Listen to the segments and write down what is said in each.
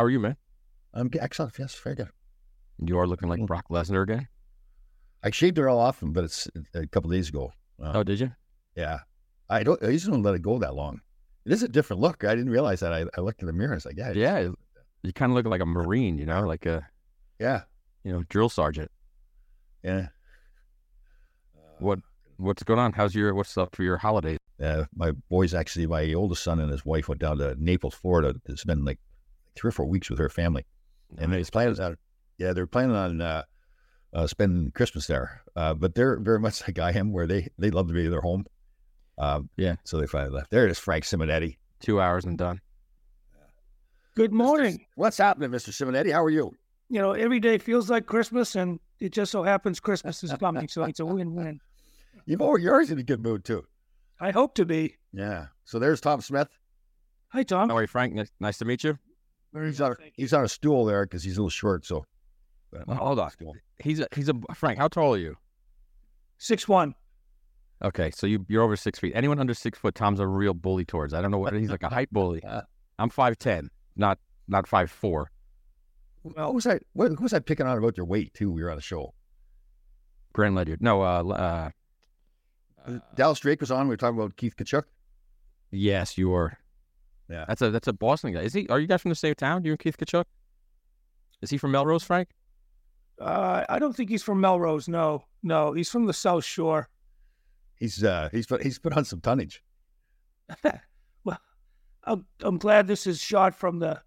How are you, man? I'm excellent. Yes, very good. You are looking like Brock Lesnar again. I shaved it all off, but it's a couple days ago. Uh, Oh, did you? yeah. I don't. I usually don't let it go that long. It is a different look. I didn't realize that. I, I looked in the mirror. and It's like, yeah, Yeah. You kind of look like a Marine, you know, like a yeah, you know drill sergeant. yeah. What what's going on? How's your what's up for your holidays? Uh, my boys actually, my oldest son and his wife went down to Naples, Florida, to spend like three or four weeks with her family, and they planning on, yeah, they're planning on uh, uh, spending Christmas there. Uh, but they're very much like I am, where they they love to be at their home. Um, Yeah. So they finally left. There it is, Frank Simonetti. Two hours and done. Good morning. What's happening, Mr. Simonetti? How are you? You know, every day feels like Christmas, and it just so happens Christmas is coming, so it's a win-win. You've always, you're always in a good mood too. I hope to be. Yeah. So there's Tom Smith. Hi, Tom. How are you, Frank? Nice, nice to meet you. He's on, he's on a stool there because he's a little short. So but- Well, hold on. Stool. He's a he's a Frank. How tall are you? Six one. Okay, so you you're over six feet. Anyone under six foot, Tom's a real bully towards. I don't know what he's like a height bully. I'm five ten, not not five four. What was I? What, who was I picking on about your weight too? We were on the show. Grant Ledyard. No, uh, uh, Uh, Dallas Drake was on. We were talking about Keith Tkachuk. yes, you are. Yeah. That's a that's a Boston guy. Is he? Are you guys from the same town? Do you and Keith Tkachuk? Is he from Melrose, Frank? Uh, I don't think he's from Melrose. No, no, he's from the South Shore. He's uh he's put he's put on some tonnage. well, I'm, I'm glad this is shot from the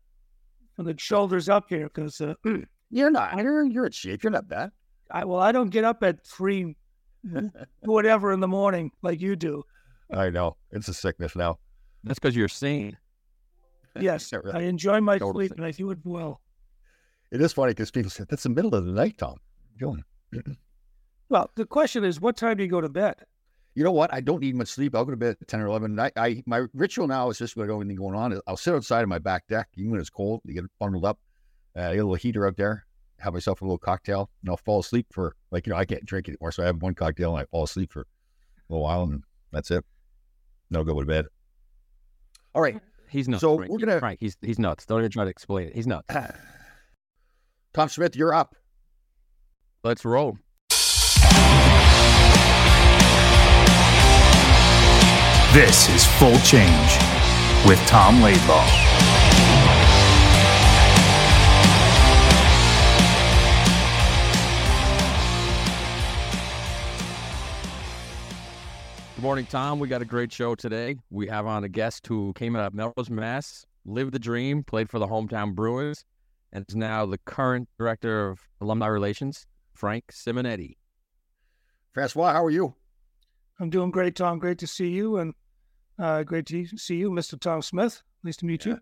from the shoulders up here because uh, You're not. You're you're in shape. You're not bad. I well, I don't get up at three, whatever in the morning like you do. I know it's a sickness now. That's because you're sane. Yes, really. I enjoy my Total sleep and I do it well. It is funny because people say that's the middle of the night, Tom. Going. Well, the question is, what time do you go to bed? You know what? I don't need much sleep. I'll go to bed at ten or eleven. I, I my ritual now is just when I don't have anything going on. I'll sit outside on my back deck, even when it's cold. You get bundled up. Uh, get a little heater out there. Have myself a little cocktail, and I'll fall asleep for like you know I can't drink anymore, so I have one cocktail and I fall asleep for a little while, and that's it. No go to bed. All right, He's nuts. So Frank. we're gonna- Frank. He's he's nuts. Don't even try to explain it. He's nuts. Tom Smith, you're up. Let's roll. This is Full Change with Tom Laidlaw. Good morning, Tom. We got a great show today. We have on a guest who came out of Melrose, Mass, lived the dream, played for the hometown Bruins, and is now the current director of alumni relations, Frank Simonetti. Francois, how are you? I'm doing great, Tom. Great to see you, and uh, great to see you, Mr. Tom Smith. Nice to meet you.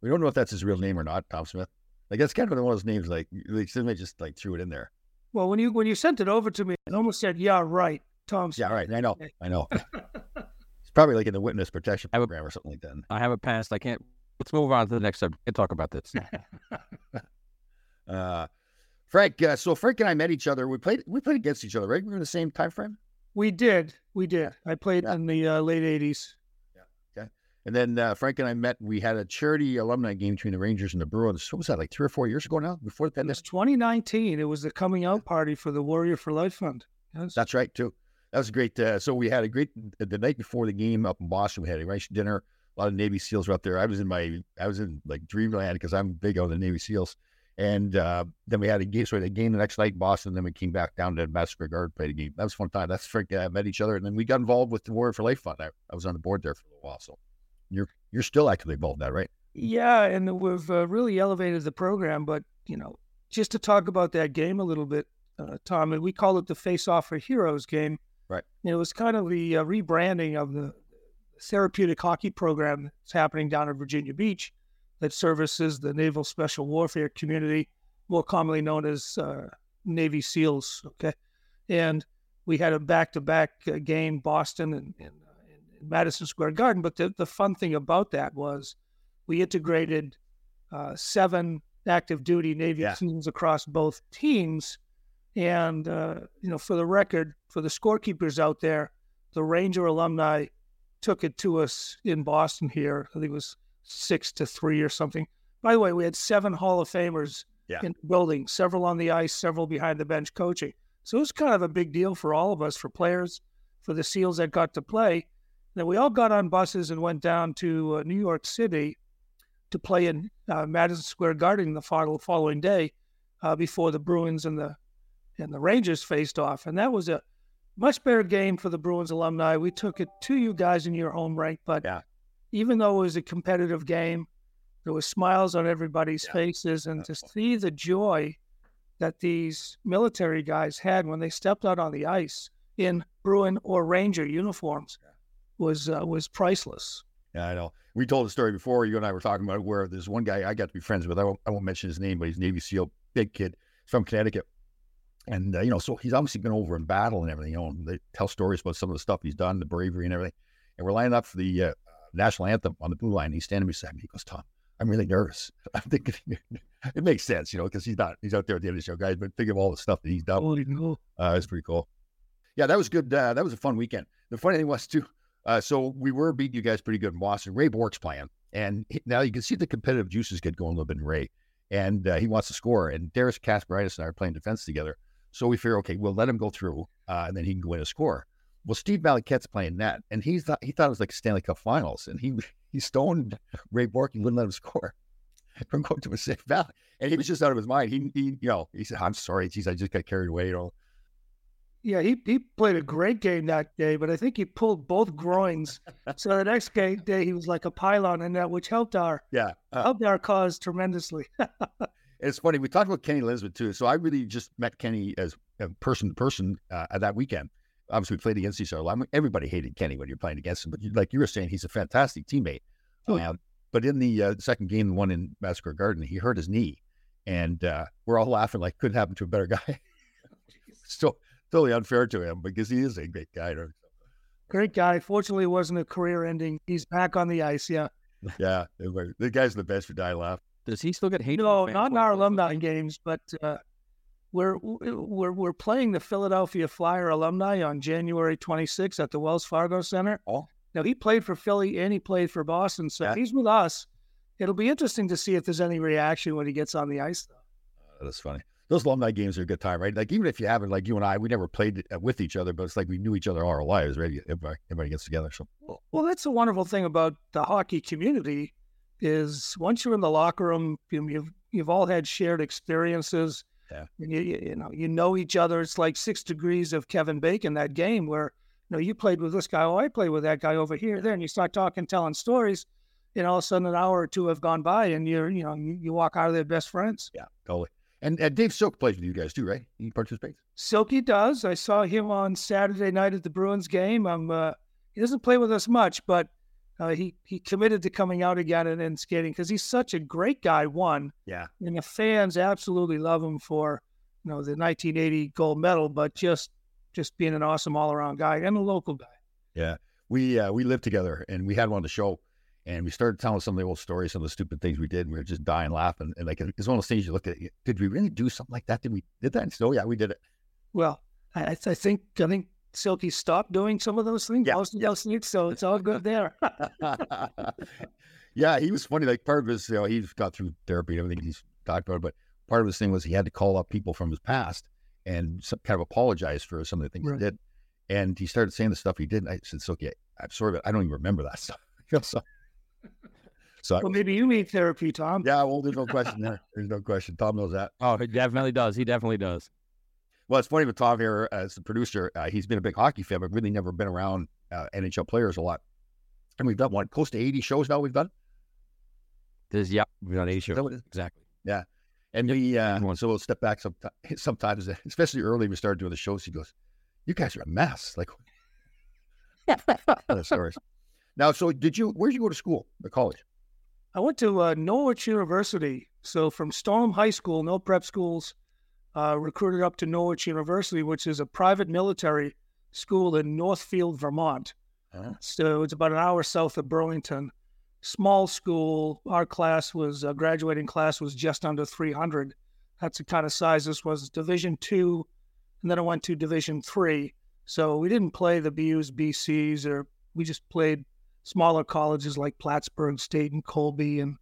We don't know if that's his real name or not, Tom Smith. Like that's kind of one of those names. Like like, somebody just like threw it in there. Well, when you when you sent it over to me, I almost said, "Yeah, right, Tom." Yeah, right. I know. I know. it's probably like in the witness protection I have a- program or something like that. I have a past. I can't. Let's move on to the next subject. and talk about this. Uh, Frank. Uh, so Frank and I met each other. We played. We played against each other, right? We were in the same time frame. We did, we did. I played in the uh, late '80s. Yeah. Okay. And then uh, Frank and I met. We had a charity alumni game between the Rangers and the Bruins. What was that? Like three or four years ago now, before the It was 2019. It was the coming out party for the Warrior for Life Fund. Yes. That's right too. That was great. Uh, so we had a great the night before the game up in Boston. We had a nice dinner. A lot of Navy SEALs were up there. I was in my, I was in like dreamland because I'm big on the Navy SEAls. And uh, then we had a game, so we had a game the next night in Boston. Then we came back down to Madison Square Garden, played a game. That was fun time. That's freaking I met each other, and then we got involved with the Warrior for Life Fund. I, I was on the board there for a while. So you're you're still actively involved in that, right? Yeah, and we've uh, really elevated the program. But you know, just to talk about that game a little bit, uh, Tom, and we call it the Face Off for Heroes game. Right. You know, it was kind of the uh, rebranding of the therapeutic hockey program that's happening down in Virginia Beach that services the naval special warfare community, more commonly known as uh, Navy SEALs. Okay. And we had a back to back game, Boston and, and, uh, and, Madison Square Garden. But the, the fun thing about that was we integrated uh, seven active duty Navy Yeah. SEALs across both teams. And, uh, you know, for the record, for the scorekeepers out there, the Ranger alumni took it to us in Boston here. I think it was six to three or something. By the way, we had seven Hall of Famers Yeah. in the building, several on the ice, several behind the bench coaching. So it was kind of a big deal for all of us, for players, for the SEALs that got to play. Then we all got on buses and went down to uh, New York City to play in uh, Madison Square Garden the following day uh, before the Bruins and the and the Rangers faced off, and that was a much better game for the Bruins alumni. We took it to you guys in your home rink, but Yeah. even though it was a competitive game, there was smiles on everybody's Yeah. faces, and to see the joy that these military guys had when they stepped out on the ice in Bruin or Ranger uniforms was uh, was priceless. Yeah, I know. We told the story before. You and I were talking about where there's one guy I got to be friends with. I won't, I won't mention his name, but he's Navy SEAL, big kid. From Connecticut, and uh, you know, so he's obviously been over in battle and everything. You know, and they tell stories about some of the stuff he's done, the bravery and everything. And we're lining up for the uh, national anthem on the blue line. He's standing beside me. He goes, "Tom, I'm really nervous." I'm thinking it makes sense, you know, because he's not he's out there at the end of the show, guys. But think of all the stuff that he's done. Holy cool. Uh, it's pretty cool. Yeah, that was good. Uh, that was a fun weekend. The funny thing was too. Uh, so we were beating you guys pretty good in Boston. Ray Bourque's playing, and he- now you can see the competitive juices get going a little bit in Ray, and uh, he wants to score. And Darius Kasparaitis and I are playing defense together, so we figure, okay, we'll let him go through, uh, and then he can go in and score. Well, Steve Maliket's playing net, and he thought he thought it was like Stanley Cup Finals, and he he stoned Ray Bourque and wouldn't let him score from going to a safe valley, and he was just out of his mind. He, he you know, he said, "I'm sorry, geez, I just got carried away." You know, Yeah, he, he played a great game that day, but I think he pulled both groins. so the next game day, he was like a pylon in that, which helped our yeah. Uh, helped our cause tremendously. It's funny. We talked about Kenny Linseman too. So I really just met Kenny as a person to person uh, at that weekend. Obviously, we played against each other. I mean, everybody hated Kenny when you're playing against him, but you, like you were saying, he's a fantastic teammate. Oh, Uh, but in the uh, second game, the one in Square Garden, he hurt his knee, and uh, we're all laughing like couldn't happen to a better guy. so totally unfair to him because he is a great guy. great guy. Fortunately, it wasn't a career ending. He's back on the ice. Yeah. Yeah, the guy's the best for die laugh. Does he still get hate? No, not in our alumni games, but uh, we're we're we're playing the Philadelphia Flyer alumni on January 26th at the Wells Fargo Center. Oh. Now he played for Philly and he played for Boston, so Yeah. he's with us. It'll be interesting to see if there's any reaction when he gets on the ice. Though. Oh, That's funny. Those alumni games are a good time, right? Like even if you haven't, like you and I, we never played uh, with each other, but it's like we knew each other all our lives, right? Everybody, everybody gets together. So Well, that's the wonderful thing about the hockey community is once you're in the locker room, you, you've you've all had shared experiences. Yeah. And you, you know you know each other. It's like six degrees of Kevin Bacon that game where you know you played with this guy, oh I played with that guy over here, there, and you start talking, telling stories, and all of a sudden an hour or two have gone by, and you're you know you, you walk out of there best friends. yeah, totally. And, and Dave Silk plays with you guys too, right? He participates. Silky does. I saw him on Saturday night at the Bruins game. Um, uh, he doesn't play with us much, but uh, he he committed to coming out again and, and skating because he's such a great guy. One, Yeah. and the fans absolutely love him for you know the 1980 gold medal, but just just being an awesome all around guy and a local guy. Yeah. We uh, we lived together and we had one on the show and we started telling some of the old stories, some of the stupid things we did. And we were just dying laughing. And like it's one of those things you look at, did we really do something like that? Did we did that? And so yeah, we did it. Well, I, I I think I think Silky stopped doing some of those things, Yeah. most of those things, so it's all good there. yeah, he was funny. Like part of his, you know, he's got through therapy and everything he's talked about, but part of his thing was he had to call up people from his past and some, kind of apologize for some of the things Right. he did. And he started saying the stuff he did. And I said, "So okay, I'm sorry, but I don't even remember that stuff." You so So Well, maybe you need therapy, Tom. yeah, well, there's no question there. There's no question. Tom knows that. Oh, he definitely does. He definitely does. Well, it's funny with Tom here as the producer. Uh, he's been a big hockey fan, but really never been around uh, NHL players a lot. And we've done one close to 80 shows now. We've done. There's yeah, we've done eight shows. exactly. Yeah, it is? Exactly. And we, uh, so we'll step back some, sometimes, especially early, we started doing the shows. He goes, You guys are a mess. Like, other stories. Now, so did you, where'd you go to school, the college? I went to uh, Norwich University. So from Storm High School, no prep schools, uh, recruited up to Norwich University, which is a private military school in Northfield, Vermont. Uh-huh. So it's about an hour south of Burlington. Small school. Our class was uh, graduating class was just under 300. That's the kind of size this was. Division two, and then I went to Division three. So we didn't play the BU's, BCs, or we just played smaller colleges like Plattsburgh State and Colby and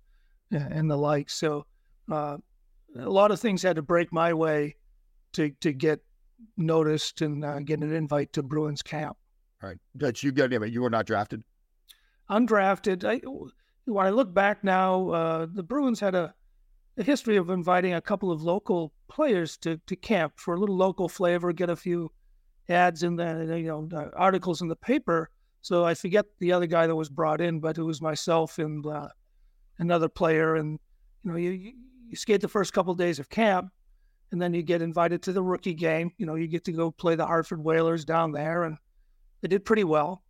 and the like. So uh, a lot of things had to break my way to to get noticed and uh, get an invite to Bruins camp. All right. Did you get, you were not drafted? Undrafted. I, when I look back now, uh, the Bruins had a, a history of inviting a couple of local players to, to camp for a little local flavor, get a few ads in the you know articles in the paper. So I forget the other guy that was brought in, but it was myself and uh, another player. And you know, you you skate the first couple of days of camp, and then you get invited to the rookie game. You know, you get to go play the Hartford Whalers down there, and they did pretty well.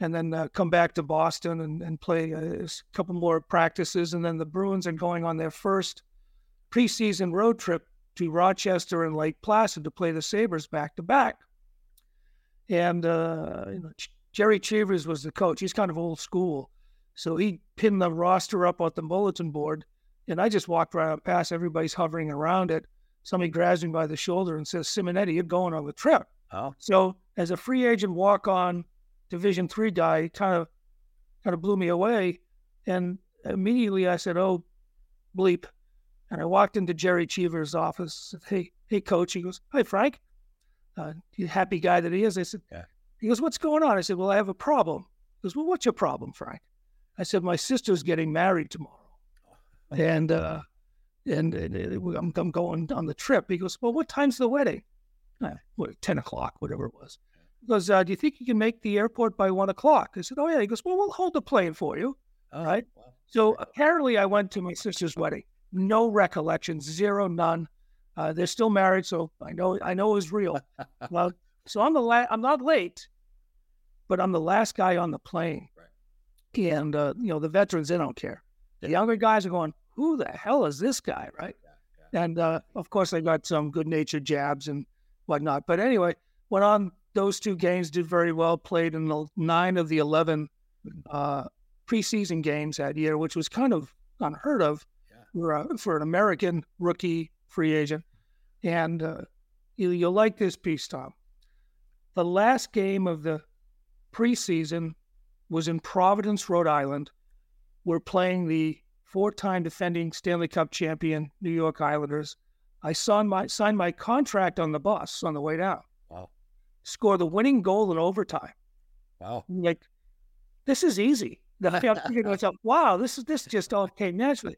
And then uh, come back to Boston and, and play a couple more practices. And then the Bruins are going on their first preseason road trip to Rochester and Lake Placid to play the Sabres back to back. And uh, you know, Gerry Cheevers was the coach. He's kind of old school. So he pinned the roster up on the bulletin board. And I just walked right past. Everybody's hovering around it. Somebody grabs me by the shoulder and says, Simonetti, you're going on the trip. Oh. So as a free agent walk on Division three guy, kind of kind of blew me away. And immediately I said, Oh, bleep. And I walked into Gerry Cheever's office. Said, hey, hey, coach. He goes, Hi, Frank. Uh, you happy guy that he is. I said, Yeah. He goes, What's going on? I said, Well, I have a problem. He goes, Well, what's your problem, Frank? I said, My sister's getting married tomorrow. And uh and, and, and I'm, I'm going on the trip. He goes, Well, what time's the wedding? Uh, what, 10 o'clock, whatever it was. He goes, uh, Do you think you can make the airport by one o'clock? I said, Oh, yeah. He goes, Well, we'll hold the plane for you. Oh, Right. wow. So apparently, I went to my sister's wedding. No recollection, zero, none. Uh, they're still married, so I know I know it was real. well, so I'm the la- I'm not late, but I'm the last guy on the plane. And uh, you know the veterans, they don't care. The younger guys are going, "Who the hell is this guy?" Right? And uh, of course, I got some good-natured jabs and whatnot. But anyway, went on those two games, did very well. Played in the nine of the eleven uh, preseason games that year, which was kind of unheard of for, a, for an American rookie free agent. And uh, you, you'll like this piece, Tom. The last game of the preseason was in Providence, Rhode Island. We're playing the four-time defending Stanley Cup champion New York Islanders. I signed my signed my contract on the bus on the way down. Wow. Score the winning goal in overtime. Wow. Like, this is easy. I kept thinking to myself, wow, this is this just all came naturally.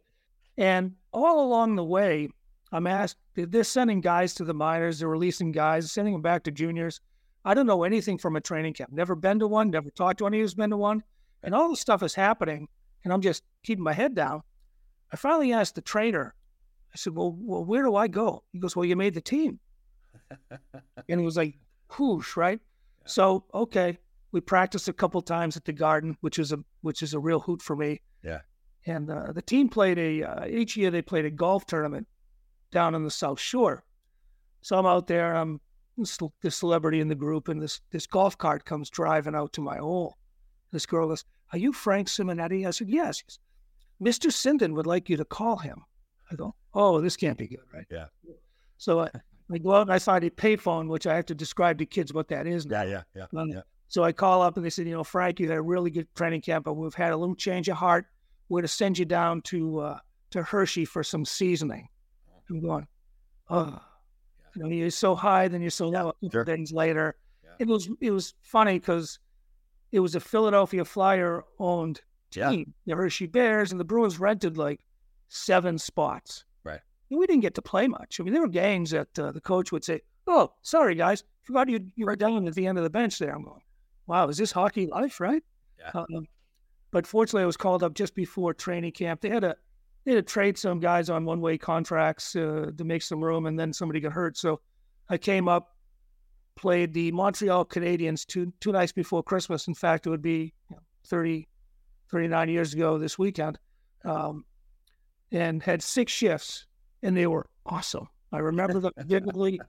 And all along the way, I'm asked, they're sending guys to the minors, they're releasing guys, sending them back to juniors. I don't know anything from a training camp. Never been to one, never talked to anyone who's been to one. And all this stuff is happening, and I'm just keeping my head down. I finally asked the trainer, I said, well, well where do I go? He goes, well, you made the team. and he was like, whoosh, right? So, okay, we practiced a couple times at the garden, which is a which is a real hoot for me. Yeah. And uh, the team played a uh, each year they played a golf tournament down on the South Shore. So I'm out there. I'm the the celebrity in the group, and this this golf cart comes driving out to my hole. This girl goes, "Are you Frank Simonetti?" I said, "Yes." Goes, Mr. Sinden would like you to call him. I go, "Oh, this can't be good, right?" Yeah. So I, I go out and I find a payphone, which I have to describe to kids what that is. now. Yeah, yeah, yeah. Well, yeah. So I call up and they said, you know, Frank, you had a really good training camp, but we've had a little change of heart. We're going to send you down to uh, to Hershey for some seasoning. I'm going, oh, you know, you're so high, then you're so low. Sure. days later, Yeah. it was it was funny because it was a Philadelphia Flyer owned Yeah. team, the Hershey Bears, and the Bruins rented like seven spots. Right. And we didn't get to play much. I mean, there were games that uh, the coach would say, "Oh, sorry guys, forgot you you were down at the end of the bench there." I'm going, "Wow, is this hockey life, right?" Yeah. Um, but fortunately, I was called up just before training camp. They had to they had to trade some guys on one way contracts uh, to make some room, and then somebody got hurt. So I came up, played the Montreal Canadiens two two nights before Christmas. In fact, it would be you know, 30, 39 years ago this weekend, um, and had six shifts, and they were awesome. I remember them vividly.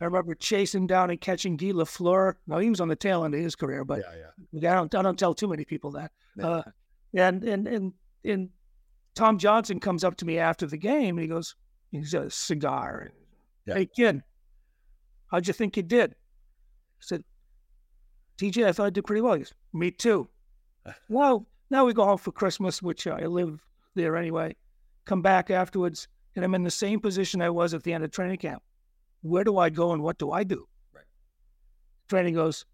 I remember chasing down and catching Guy Lafleur. Now he was on the tail end of his career, but yeah, yeah. I don't, I don't tell too many people that. Yeah. Uh, and and and and Tom Johnson comes up to me after the game and he goes, he's a cigar. Yeah. Hey kid, how'd you think you did? I said, TJ, I thought I did pretty well. He goes, Me too. well, now we go home for Christmas, which I live there anyway. Come back afterwards, and I'm in the same position I was at the end of training camp. Where do I go and what do I do? Right. Training goes,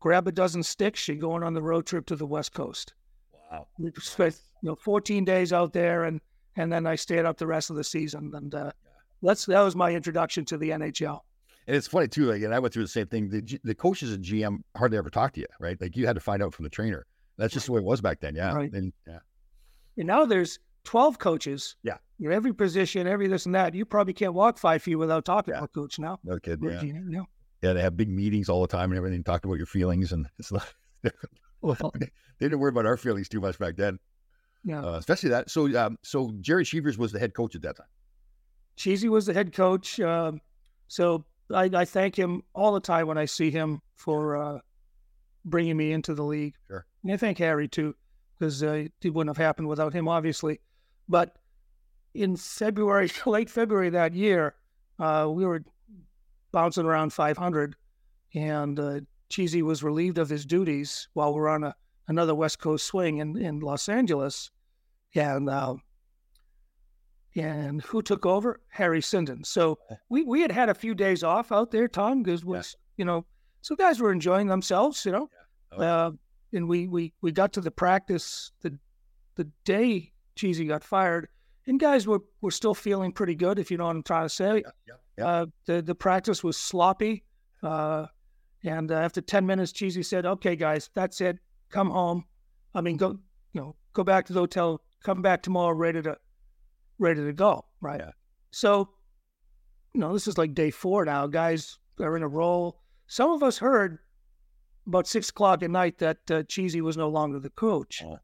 grab a dozen sticks. You're going on the road trip to the West Coast. Wow. We spent you know 14 days out there, and and then I stayed up the rest of the season. And uh, that's that was my introduction to the NHL. And it's funny too. Like, and I went through the same thing. The, G- the coaches and GM hardly ever talk to you, right? Like you had to find out from the trainer. That's just the way it was back then. Yeah. Right. And, yeah. And now there's 12 coaches. Yeah. You know, every position, every this and that. You probably can't walk five feet without talking Yeah. to a coach now. No kid. Yeah. You know? Yeah. They have big meetings all the time and everything, talk about your feelings. And it's like, Well, they didn't worry about our feelings too much back then, yeah. uh, especially that. So, um, so Gerry Cheevers was the head coach at that time. Cheesy was the head coach. Um, so I, I thank him all the time when I see him for uh, bringing me into the league. Sure. And I thank Harry too, because uh, it wouldn't have happened without him, obviously. But in February, late February that year, uh, we were bouncing around 500, and uh, Cheesy was relieved of his duties while we are on a, another West Coast swing in, in Los Angeles. And uh, and who took over? Harry Sinden. So we, we had had a few days off out there, Tom, because was you know, so guys were enjoying themselves, you know. Oh, Uh, and we, we we got to the practice the the day Cheesy got fired, and guys were, were still feeling pretty good, if you know what I'm trying to say. Yeah. Yeah. yeah. Uh, the the practice was sloppy, uh, and uh, after ten minutes, Cheesy said, "Okay, guys, that's it. Come home. I mean, go you know go back to the hotel. Come back tomorrow, ready to ready to go." Right. Yeah. So, you know, this is like day four now. Guys are in a roll. Some of us heard about six o'clock at night that uh, Cheesy was no longer the coach. Oh.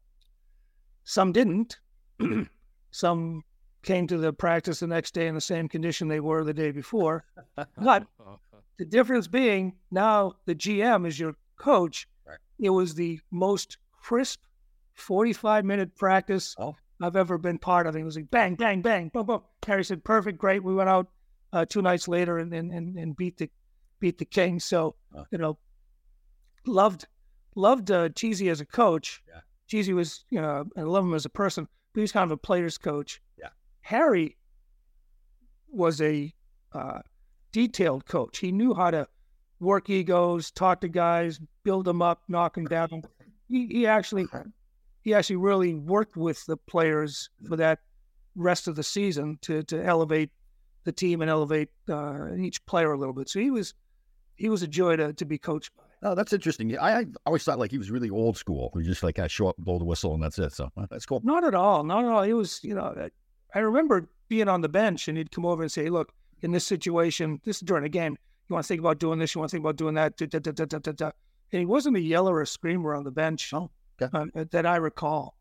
Some didn't. Some came to the practice the next day in the same condition they were the day before. But the difference being now the GM is your coach. Right. It was the most crisp 45 minute practice Oh. I've ever been part of. It was like bang, bang, bang, boom, boom. Harry said, perfect, great. We went out uh, two nights later and, and, and, and beat the beat the Kings. So, Oh. you know, loved loved uh, Cheesy as a coach. Yeah. Cheesy was, you know, I love him as a person, but he was kind of a player's coach. Yeah. Harry was a uh, detailed coach. He knew how to work egos, talk to guys, build them up, knock them down. He, he actually, he actually really worked with the players for that rest of the season to to elevate the team and elevate uh, each player a little bit. So he was, he was a joy to, to be coached by. Oh, that's interesting. I, I always thought like he was really old school. We just like I show up, blow the whistle, and that's it. So uh, that's cool. Not at all. Not at all. It was, you know, I- I remember being on the bench and he'd come over and say, look, in this situation, this is during a game, you want to think about doing this, you want to think about doing that. Da, da, da. And he wasn't a yeller or a screamer on the bench Oh, okay. um, that I recall.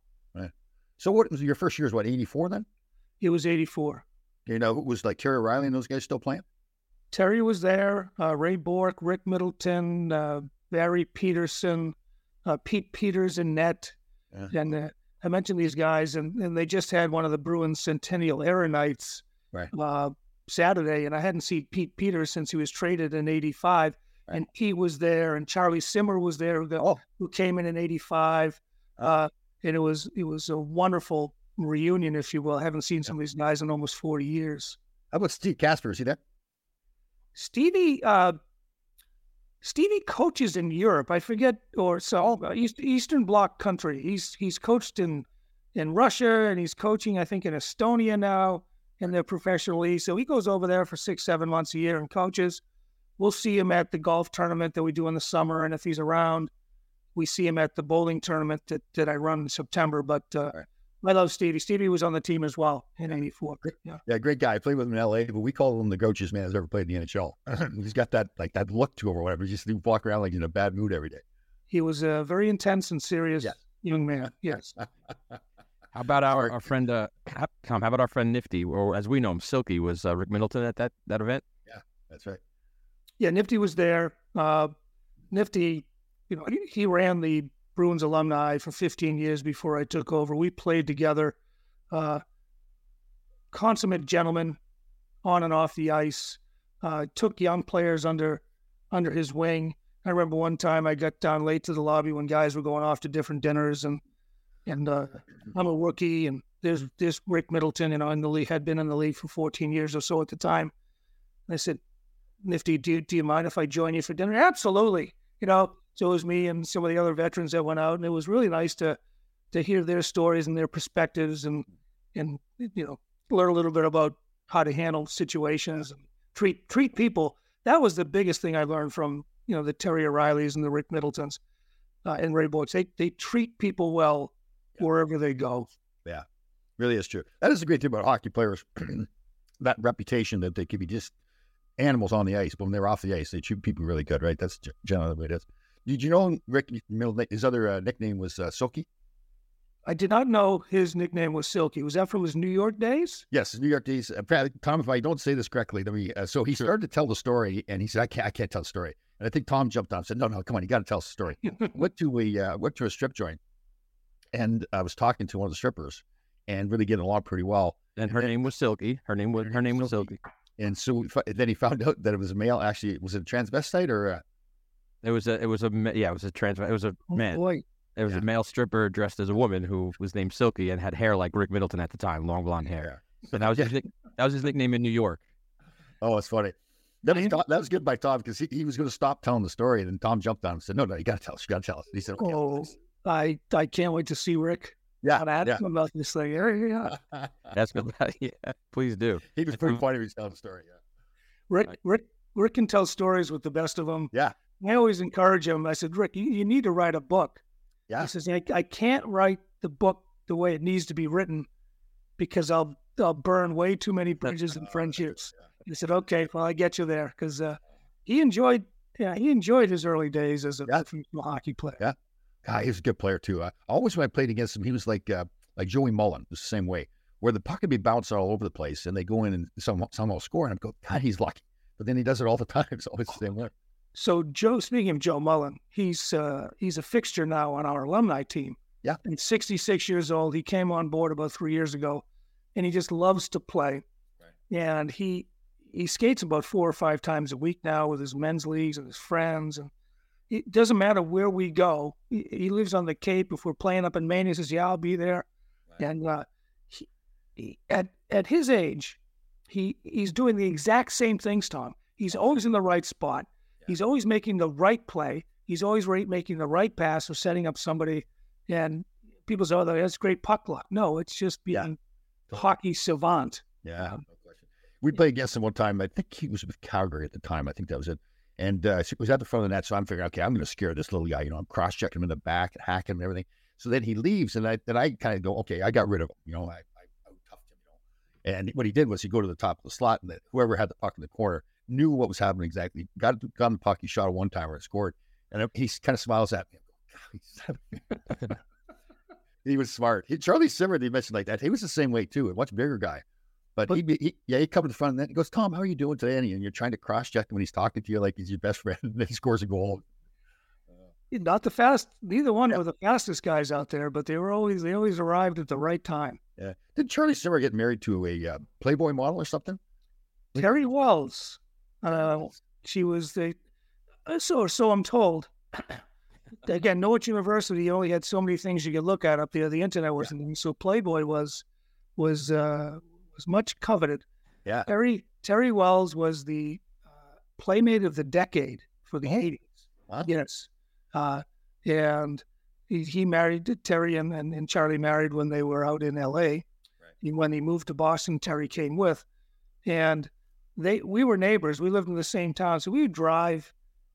So what was your first year? Was what eighty four then? It was 84. You know, it was like Terry Riley and those guys still playing. Terry was there, uh, Ray Bourque, Rick Middleton, uh, Barry Pederson, uh, Pete Peeters and net. Yeah. And uh, I mentioned these guys, and, and they just had one of the Bruins Centennial Era nights Right. uh, Saturday, and I hadn't seen Pete Peeters since he was traded in '85. Right. And he was there, and Charlie Simmer was there, who, Oh. who came in in '85. Uh, and it was it was a wonderful reunion, if you will. I haven't seen some of these guys in almost 40 years. How about Steve Kasper? Is he there? Stevie, uh, Stevie coaches in Europe. I forget, or so uh, East, Eastern Bloc country. He's he's coached in in Russia, and he's coaching, I think, in Estonia now in their professional league. So he goes over there for six, seven months a year and coaches. We'll see him at the golf tournament that we do in the summer, and if he's around, we see him at the bowling tournament that, that I run in September. But uh, right. I love Stevie. Stevie was on the team as well in '84. Yeah. yeah, great guy. I played with him in L.A., but we call him the coach's man who's ever played in the NHL. he's got that like that look to him or whatever. He just walk around like in a bad mood every day. He was a very intense and serious yes. young man. Yes. How about our, our friend uh, Tom? How about our friend Nifty, or as we know him, Silky? Was uh, Rick Middleton at that that event? Yeah, that's right. Yeah, Nifty was there. Uh, Nifty, you know, he, he, ran the Bruins alumni for 15 years before I took over. We played together. Uh, consummate gentleman, on and off the ice. Uh, took young players under under his wing. I remember one time I got down late to the lobby when guys were going off to different dinners and and uh, I'm a rookie, and there's this Rick Middleton, you know, in the league had been in the league for 14 years or so at the time. And I said, Nifty, do, do you mind if I join you for dinner? Absolutely. You know, so it was me and some of the other veterans that went out, and it was really nice to to hear their stories and their perspectives, and and you know, learn a little bit about how to handle situations and treat treat people. That was the biggest thing I learned from you know the Terry O'Reillys and the Rick Middletons uh, and Ray Bourques. They they treat people well yeah. wherever they go. Yeah, really is true. That is a great thing about hockey players. that reputation that they could be just animals on the ice, but when they're off the ice, they treat people really good, right? That's generally the way it is. Did you know Rick his other uh, nickname was uh, Silky? I did not know his nickname was Silky. Was that from his New York days? Yes, his New York days. Tom, if I don't say this correctly, let me. Uh, so he started to tell the story, and he said, "I can't, I can't tell the story." And I think Tom jumped on and said, "No, no, come on, you got to tell the story." went to a uh, went to a strip joint, and I was talking to one of the strippers and really getting along pretty well. And her name was Silky. Her name was her name was Silky. And so then he found out that it was a male. Actually, was it a transvestite or? A... It was a. It was a. Yeah, it was a trans. It was a oh, man. Boy. It was yeah. a male stripper dressed as a woman who was named Silky and had hair like Rick Middleton at the time, long blonde hair. Yeah. So that was his, that was his nickname in New York. Oh, it's funny. That was, that was good by Tom because he, he was going to stop telling the story, and then Tom jumped on him and said, "No, no, you got to tell us. You got to tell us." He said, okay, "Oh, I I can't wait to see Rick. Yeah, ask yeah. about this thing. Yeah, ask him about yeah. Please do. He was pretty funny when he telling the story. Yeah, Rick Rick Rick can tell stories with the best of them. Yeah, I always encourage him. I said, Rick, you, you need to write a book. Yeah, he says, I, I can't write the book the way it needs to be written because I'll I'll burn way too many bridges and friendships. Yeah. He said, okay, well, I get you there because uh, he enjoyed yeah, he enjoyed his early days as a yeah. hockey player. Yeah. God, he was a good player too. I always when I played against him, he was like uh, like Joey Mullen, was the same way, where the puck would be bouncing all over the place, and they go in and some, somehow score, and I go, God, he's lucky. But then he does it all the time. It's always the same way. So Joe, speaking of Joe Mullen, he's uh, he's a fixture now on our alumni team. Yeah, he's 66 years old. He came on board about three years ago, and he just loves to play. Right. And he he skates about four or five times a week now with his men's leagues and his friends, and it doesn't matter where we go. He, he, lives on the Cape. If we're playing up in Maine, he says, "Yeah, I'll be there." Right. And uh, he, he, at at his age, he he's doing the exact same things, Tom. He's always in the right spot. Yeah. He's always making the right play. He's always right, making the right pass or setting up somebody. And people say, "Oh, that's great puck luck." No, it's just being yeah. hockey savant. Yeah, um, no question. We played against him one time. I think he was with Calgary at the time. I think that was it and uh, was at the front of the net. So I'm figuring, okay, I'm going to scare this little guy. You know, I'm cross checking him in the back and hacking him and everything. So then he leaves, and I then I kind of go, okay, I got rid of him. You know, I, I, I toughed him. You know, and what he did was he go to the top of the slot, and whoever had the puck in the corner knew what was happening exactly. Got got the puck, he shot a one timer and scored. And he kind of smiles at me. he was smart. He, Charlie Simmer, they mentioned like that. He was the same way too, a much bigger guy. But, but he, he, yeah, he comes to the front and then he goes, Tom, how are you doing today? And you're trying to cross check him when he's talking to you like he's your best friend, and then he scores a goal. Not the fast. Neither one yeah. were the fastest guys out there, but they were always they always arrived at the right time. Yeah. Did Charlie Simmer get married to a uh, Playboy model or something? Terri Welles. Uh, she was the uh, so so I'm told. Again, Norwich University only had so many things you could look at up there. The internet wasn't, yeah. so Playboy was was uh, was much coveted. Yeah. Terri Terri Welles was the uh, playmate of the decade for the oh. 80s. What? Yes. Uh, and he, he married Terri and, and, and Charlie married when they were out in L.A. And when he moved to Boston, Terri came with, and they we were neighbors. We lived in the same town, so we would drive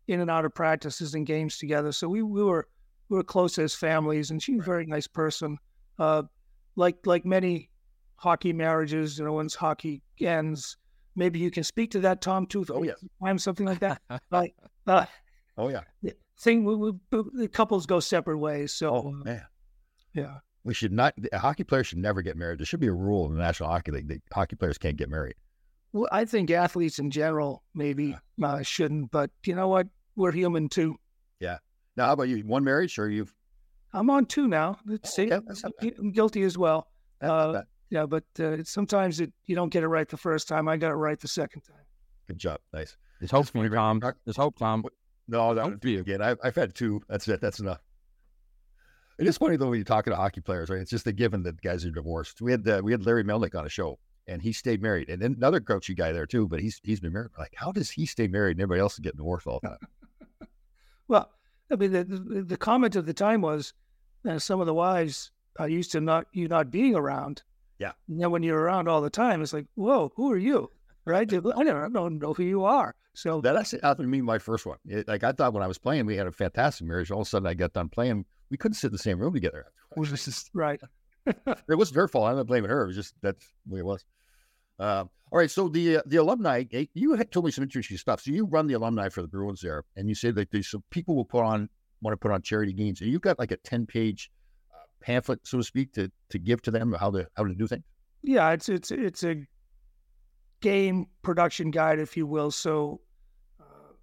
in and out of practices and games together. So we, we were we were close as families, and she's a very nice person. Uh, like like many hockey marriages, you know, once hockey ends, maybe you can speak to that, Tom, too. Oh, yes. time something like that. like, uh, Oh yeah. thing, we, we, the couples go separate ways. So Oh uh, man. yeah, We should not. A hockey player should never get married. There should be a rule in the National Hockey League that hockey players can't get married. well, I think athletes in general maybe uh, shouldn't, but you know what? We're human too. Yeah. Now, how about you? One marriage, or you've? I'm on two now. Let's Oh, see, okay, that's not bad. I'm guilty as well. Uh. Yeah, but uh, sometimes it you don't get it right the first time. I got it right the second time. Good job. Nice. There's hope for you, wondering- Tom. Doc- There's hope, Tom. No, that Hope would for you. again. I've, I've had two. That's it. That's enough. It is funny though when you're talking to hockey players, right? It's just a given that guys are divorced. We had uh, we had Larry Melnyk on a show, and he stayed married, and then another coachy guy there too. But he's he's been married. Like, how does he stay married and everybody else is getting divorced all the time? Well, I mean, the, the, the comment of the time was uh, some of the wives are used to not you not being around. Yeah. And then when you're around all the time, it's like, whoa, who are you? Right? I don't, I don't know who you are. So That actually happened to me my first one. It, like I thought when I was playing, we had a fantastic marriage. All of a sudden, I got done playing. We couldn't sit in the same room together. It was just right. it wasn't her fault. I'm not blaming her. It was just that's the way it was. Um, all right. So the uh, the alumni, eh, you had told me some interesting stuff. So you run the alumni for the Bruins there, and you say that there's some people will put on want to put on charity games, and you've got like a ten page uh, pamphlet, so to speak, to to give to them how to how to do things. Yeah, it's it's it's a game production guide, if you will. So uh,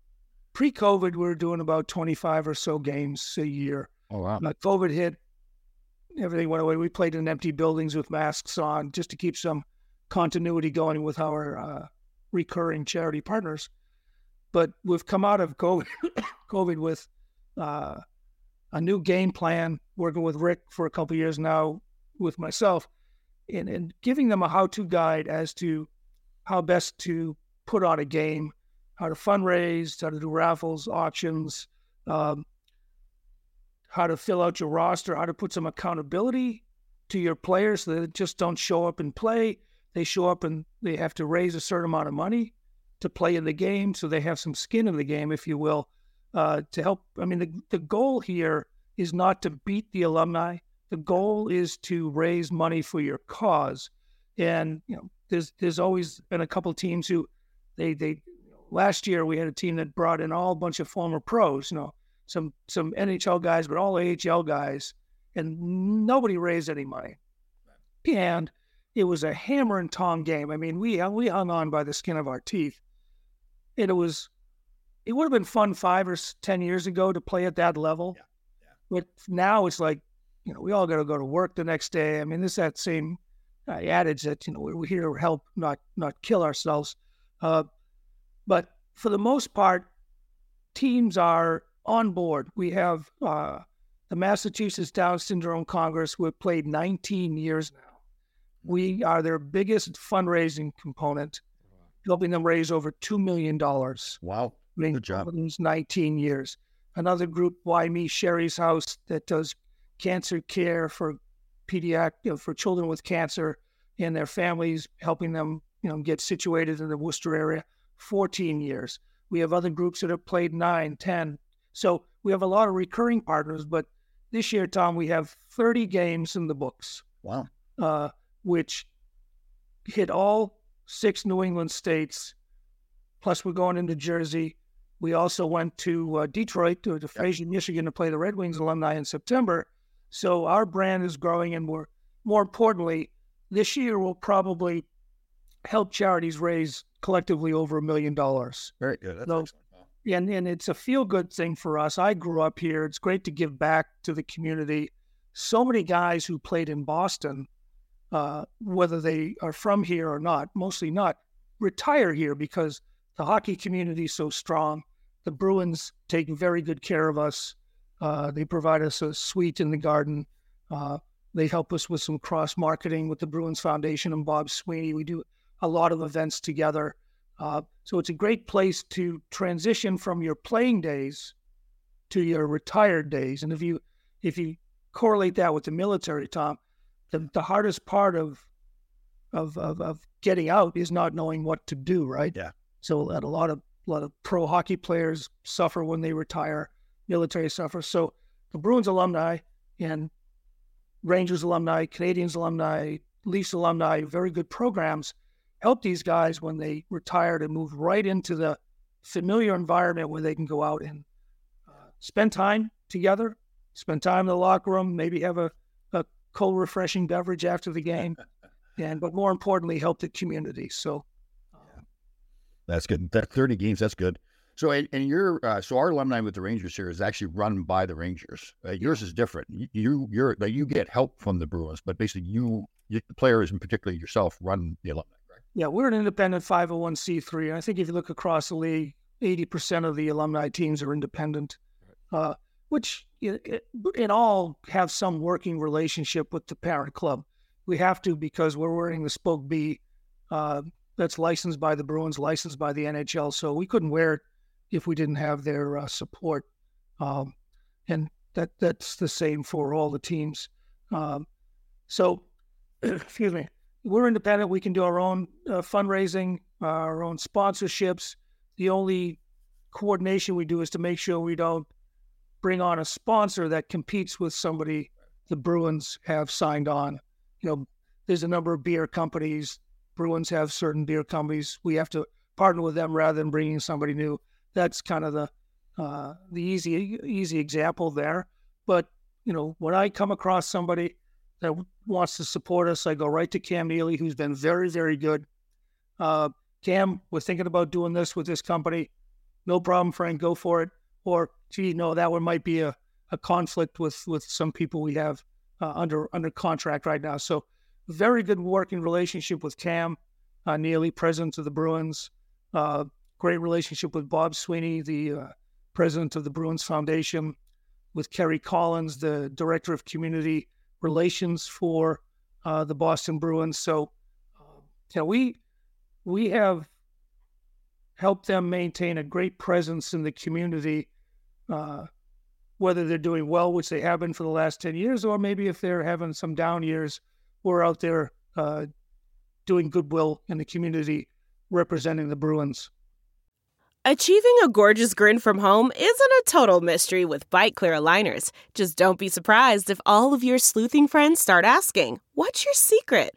pre-COVID, we were doing about 25 or so games a year. Oh wow. COVID hit, everything went away. We played in empty buildings with masks on just to keep some continuity going with our uh, recurring charity partners. But we've come out of COVID, COVID with uh, a new game plan, working with Rick for a couple years now, with myself, and, and giving them a how-to guide as to how best to put on a game, how to fundraise, how to do raffles, auctions, um, how to fill out your roster, how to put some accountability to your players so that they just don't show up and play. They show up and they have to raise a certain amount of money to play in the game, so they have some skin in the game, if you will, uh, to help. I mean, the, the goal here is not to beat the alumni. The goal is to raise money for your cause. And you know, there's there's always been a couple teams who they they last year we had a team that brought in all bunch of former pros, you know, some some NHL guys, but all AHL guys, and nobody raised any money. And it was a hammer and tong game. I mean, we we hung on by the skin of our teeth. And it was, it would have been fun five or ten years ago to play at that level. But now it's like, you know, we all got to go to work the next day. I mean, it's that same uh, adage that you know we're here to help, not not kill ourselves. Uh, but for the most part, teams are on board. We have uh, the Massachusetts Down Syndrome Congress, who have played 19 years now. We are their biggest fundraising component, helping them raise over $2 million. Wow. Good job. over 19 years. Another group, Why Me Sherry's House, that does cancer care for pediatric, you know, for children with cancer and their families, helping them, you know, get situated in the Worcester area. 14 years. We have other groups that have played nine, 10. So we have a lot of recurring partners, but this year, Tom, we have 30 games in the books Wow. uh, which hit all six New England states. Plus, we're going into Jersey. We also went to uh, Detroit, to, to Fraser, Michigan, to play the Red Wings alumni in September. So our brand is growing, and we're more importantly, this year we'll probably help charities raise collectively over a million dollars. Very good. That's excellent. And and it's a feel good thing for us. I grew up here. It's great to give back to the community. So many guys who played in Boston, uh, whether they are from here or not, mostly not, retire here because the hockey community is so strong. The Bruins take very good care of us. Uh, they provide us a suite in the garden. Uh, they help us with some cross marketing with the Bruins Foundation and Bob Sweeney. We do a lot of events together. Uh, so it's a great place to transition from your playing days to your retired days. And if you if you correlate that with the military, Tom, the, the hardest part of, of of of getting out is not knowing what to do, right? Yeah. So a lot of a lot of pro hockey players suffer when they retire, military suffer. So the Bruins alumni and Rangers alumni, Canadians alumni, Leafs alumni, very good programs help these guys when they retire to move right into the familiar environment where they can go out and uh, spend time together, spend time in the locker room, maybe have a, a cold, refreshing beverage after the game, and but more importantly, help the community. So That's good. That 30 games, that's good. So, and, and your uh, so our alumni with the Rangers here is actually run by the Rangers. Uh, yours is different. You, you you're like, you get help from the Bruins, but basically you, you the players and particularly yourself run the alumni. Right? Yeah, we're an independent 501c3. and I think if you look across the league, 80% of the alumni teams are independent, uh, which in all have some working relationship with the parent club. We have to because we're wearing the Spoke B uh, that's licensed by the Bruins, licensed by the NHL. So we couldn't wear it if we didn't have their uh, support. Um, and that that's the same for all the teams. Um, so, excuse me, we're independent. We can do our own uh, fundraising, our own sponsorships. The only coordination we do is to make sure we don't bring on a sponsor that competes with somebody the Bruins have signed on. You know, there's a number of beer companies. Bruins have certain beer companies. We have to partner with them rather than bringing somebody new. That's kind of the uh, the easy easy example there. But you know, when I come across somebody that wants to support us, I go right to Cam Neely, who's been very very good. Uh, Cam, we're thinking about doing this with this company. No problem, Frank. Go for it. Or, gee, no, that one might be a, a conflict with with some people we have uh, under under contract right now. So, very good working relationship with Cam uh, Neely, president of the Bruins. Uh, great relationship with Bob Sweeney, the uh, president of the Bruins Foundation, with Kerry Collins, the director of community relations for uh, the Boston Bruins. So, uh, you know, we we have helped them maintain a great presence in the community, uh, whether they're doing well, which they have been for the last ten years, or maybe if they're having some down years, we're out there uh, doing goodwill in the community, representing the Bruins. Achieving a gorgeous grin from home isn't a total mystery with Byte Clear aligners. Just don't be surprised if all of your sleuthing friends start asking, What's your secret?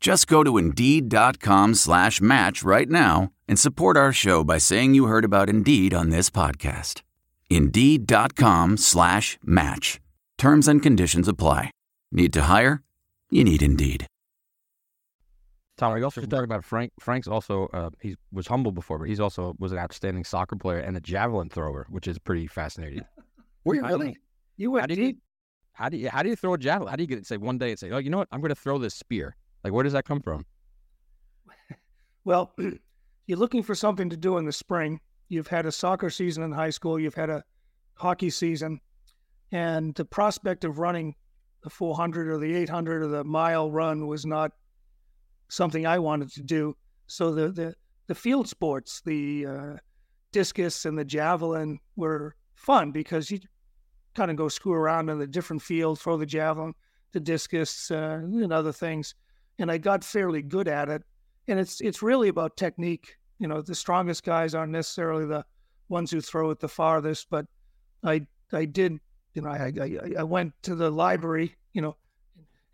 Just go to Indeed.com slash match right now and support our show by saying you heard about Indeed on this podcast. Indeed.com slash match. Terms and conditions apply. Need to hire? You need Indeed. Tom, we also should talk about Frank. Frank's also uh, he was humble before, but he's also was an outstanding soccer player and a javelin thrower, which is pretty fascinating. Were you I really? You went How do you how do you how do you throw a javelin? How do you get it? Say one day and say, oh, you know what? I'm going to throw this spear. Like, where does that come from? Well, you're looking for something to do in the spring. You've had a soccer season in high school, you've had a hockey season, and the prospect of running the 400 or the 800 or the mile run was not something I wanted to do. So the the, the field sports, the uh, discus and the javelin were fun because you kind of go screw around in the different fields, throw the javelin, the discus, uh, and other things. And I got fairly good at it. And it's it's really about technique. You know, the strongest guys aren't necessarily the ones who throw it the farthest, but I I did, you know, I, I, I went to the library, you know,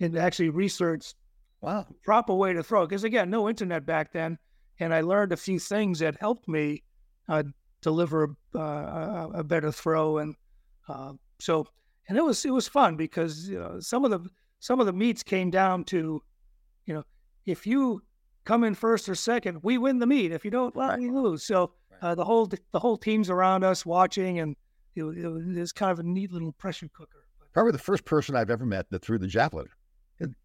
and actually researched wow proper way to throw. Because again, no internet back then, and I learned a few things that helped me uh, deliver uh, a, a, better throw. And uh, so, and it was it was fun because you know some of the some of the meets came down to, you know, if you come in first or second, we win the meet. If you don't, well, we lose. So uh, the whole the whole team's around us watching, and it, it, it was kind of a neat little pressure cooker. Probably the first person I've ever met that threw the javelin.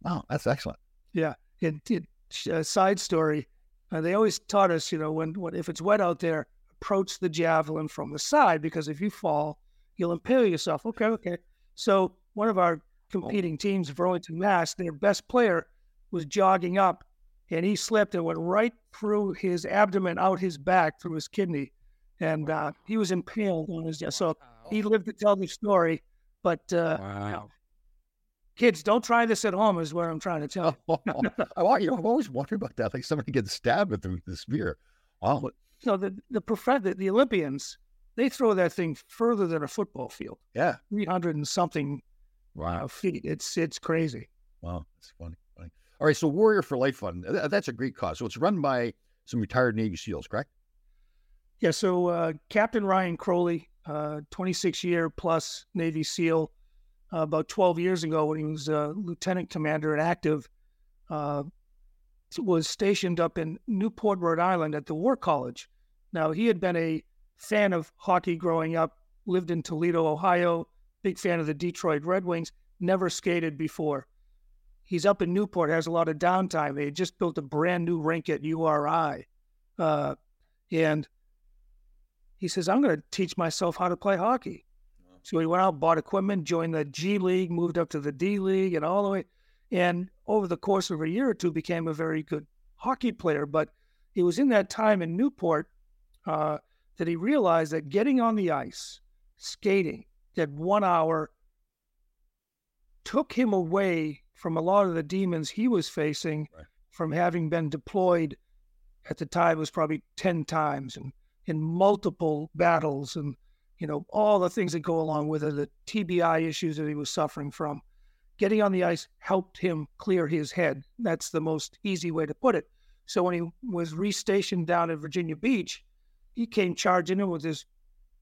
wow, that's excellent. Yeah. It, it uh, side story. Uh, they always taught us, you know, when, when if it's wet out there, approach the javelin from the side because if you fall, you'll impale yourself. Okay, okay. So one of our competing teams, Burlington, Mass, their best player was jogging up, and he slipped and went right through his abdomen, out his back, through his kidney, and uh, he was impaled on his. So he lived to tell the story. But uh, wow kids, don't try this at home. Is what I'm trying to tell. You. I want you know, I've always wondered about that. Like somebody gets stabbed with the, spear. Wow. So the the, prof- the the Olympians they throw that thing further than a football field. Yeah, three hundred and something. Wow, uh, feet. It's it's crazy. Wow, that's funny. All right, so Warrior for Life Fund. That's a great cause. So it's run by some retired Navy SEALs, correct? Yeah. So uh, Captain Ryan Crowley, uh, 26 year plus Navy SEAL, uh, about 12 years ago when he was a lieutenant commander and active, uh, was stationed up in Newport, Rhode Island at the War College. Now, he had been a fan of hockey growing up, lived in Toledo, Ohio, big fan of the Detroit Red Wings, never skated before. He's up in Newport, has a lot of downtime. They just built a brand new rink at URI. Uh, and he says, I'm going to teach myself how to play hockey. So he went out, bought equipment, joined the G League, moved up to the D League, and all the way. And over the course of a year or two, became a very good hockey player. But it was in that time in Newport uh, that he realized that getting on the ice, skating, that one hour took him away from a lot of the demons he was facing right. from having been deployed at the time was probably 10 times and in multiple battles and you know, all the things that go along with it, the TBI issues that he was suffering from. Getting on the ice helped him clear his head. That's the most easy way to put it. So when he was restationed down at Virginia Beach, he came charging in with this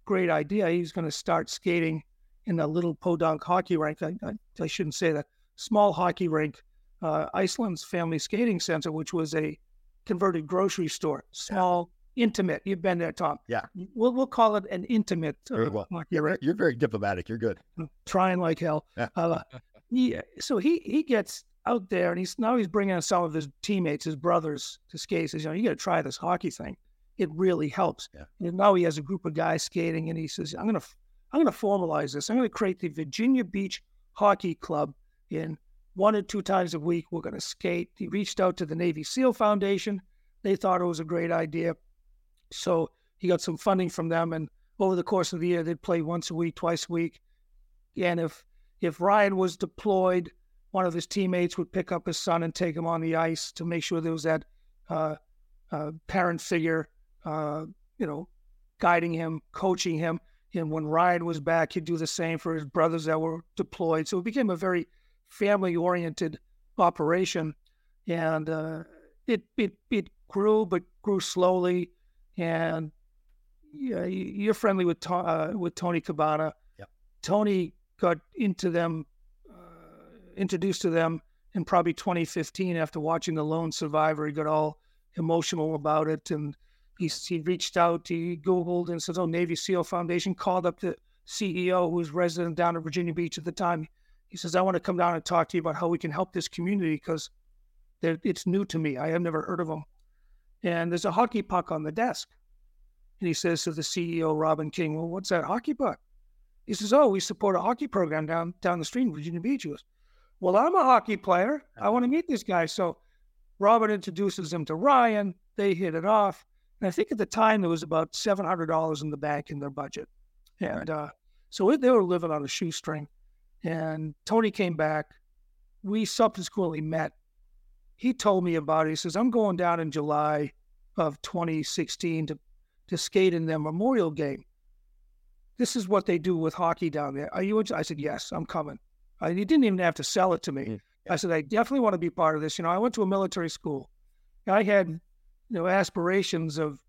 great idea. He was going to start skating in a little podunk hockey rink. I, I, I shouldn't say that. Small hockey rink, uh, Iceland's Family Skating Center, which was a converted grocery store, small intimate. You've been there, Tom. Yeah. We'll we'll call it an intimate. Uh, well, you're, you're very diplomatic. You're good. Trying like hell. Yeah. Uh, he, so he he gets out there and he's now he's bringing some of his teammates, his brothers, to skate. He says, you know, you got to try this hockey thing. It really helps. Yeah. And now he has a group of guys skating, and he says, I'm gonna I'm gonna formalize this. I'm gonna create the Virginia Beach Hockey Club in one or two times a week. We're gonna skate. He reached out to the Navy SEAL Foundation. They thought it was a great idea. So he got some funding from them, and over the course of the year, they'd play once a week, twice a week. And if if Ryan was deployed, one of his teammates would pick up his son and take him on the ice to make sure there was that uh, uh, parent figure, uh, you know, guiding him, coaching him. And when Ryan was back, he'd do the same for his brothers that were deployed. So it became a very family-oriented operation, and uh, it it it grew, but grew slowly and yeah, you're friendly with uh, with Tony Cabana. Yep. Tony got into them, uh, introduced to them in probably 2015 after watching The Lone Survivor. He got all emotional about it, and he he reached out, he Googled and said, "Oh, Navy SEAL Foundation." Called up the CEO who was resident down in Virginia Beach at the time. He says, "I want to come down and talk to you about how we can help this community because it's new to me. I have never heard of them." and there's a hockey puck on the desk. And he says to the CEO, Robin King, Well, what's that hockey puck? He says, Oh, we support a hockey program down down the street in Virginia Beach. He goes, Well, I'm a hockey player. I want to meet this guy. So Robin introduces him to Ryan. They hit it off. And I think at the time there was about $700 in the bank in their budget. And uh, so they were living on a shoestring. And Tony came back. We subsequently met he told me about it. He says, I'm going down in July of 2016 to, to skate in their memorial game. this is what they do with hockey down there. Are you? I said, yes, I'm coming. I, he didn't even have to sell it to me. Mm, I said, I definitely want to be part of this. You know, I went to a military school. I had, you know, aspirations of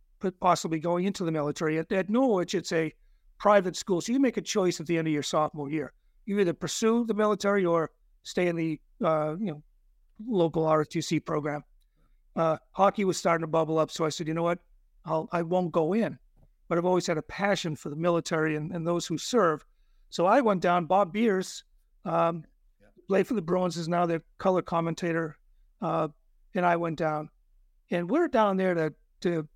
possibly going into the military. At, at Norwich, it's a private school, so you make a choice at the end of your sophomore year. You either pursue the military or stay in the, uh, you know, local ROTC program. Uh, hockey was starting to bubble up, so I said, you know what, I'll, I won't go in. But I've always had a passion for the military and, and those who serve. So I went down. Bob Beers, um, played for the Bruins, is now their color commentator, uh, and I went down. And we're down there to to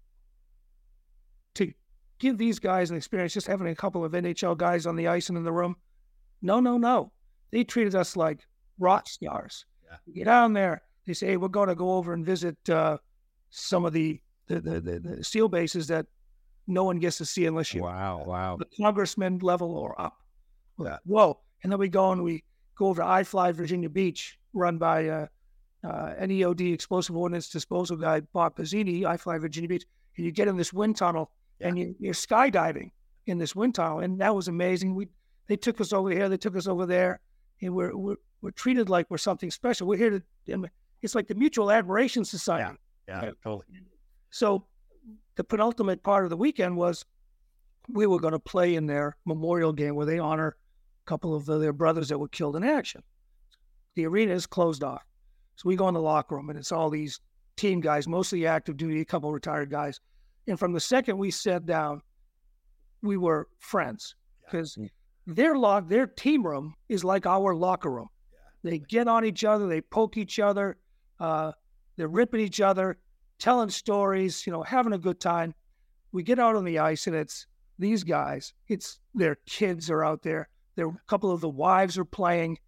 to give these guys an experience. Just having a couple of NHL guys on the ice and in the room. No, no, no. They treated us like rock stars. Yeah. Get down there. They say, hey, we're going to go over and visit uh, some of the the, the the, the SEAL bases that no one gets to see unless you wow wow the congressman level or up. Yeah. Whoa! And then we go and we go over to I-Fly Virginia Beach, run by uh, uh, NEOD explosive ordnance disposal guy Bob Pizzini, I-Fly Virginia Beach, and you get in this wind tunnel yeah. and you, you're skydiving in this wind tunnel, and that was amazing. We they took us over here, they took us over there, and we're we're, we're treated like we're something special. We're here to. It's like the Mutual Admiration Society. Yeah, yeah, totally. So the penultimate part of the weekend was we were going to play in their memorial game where they honor a couple of their brothers that were killed in action. The arena is closed off. So we go in the locker room and it's all these team guys, mostly active duty, a couple retired guys. And from the second we sat down, we were friends because yeah. Their lock, their team room is like our locker room. Yeah. They get on each other, they poke each other, uh, they're ripping each other telling stories, you know, having a good time. We get out on the ice and it's these guys, it's their kids are out there. There a couple of the wives are playing,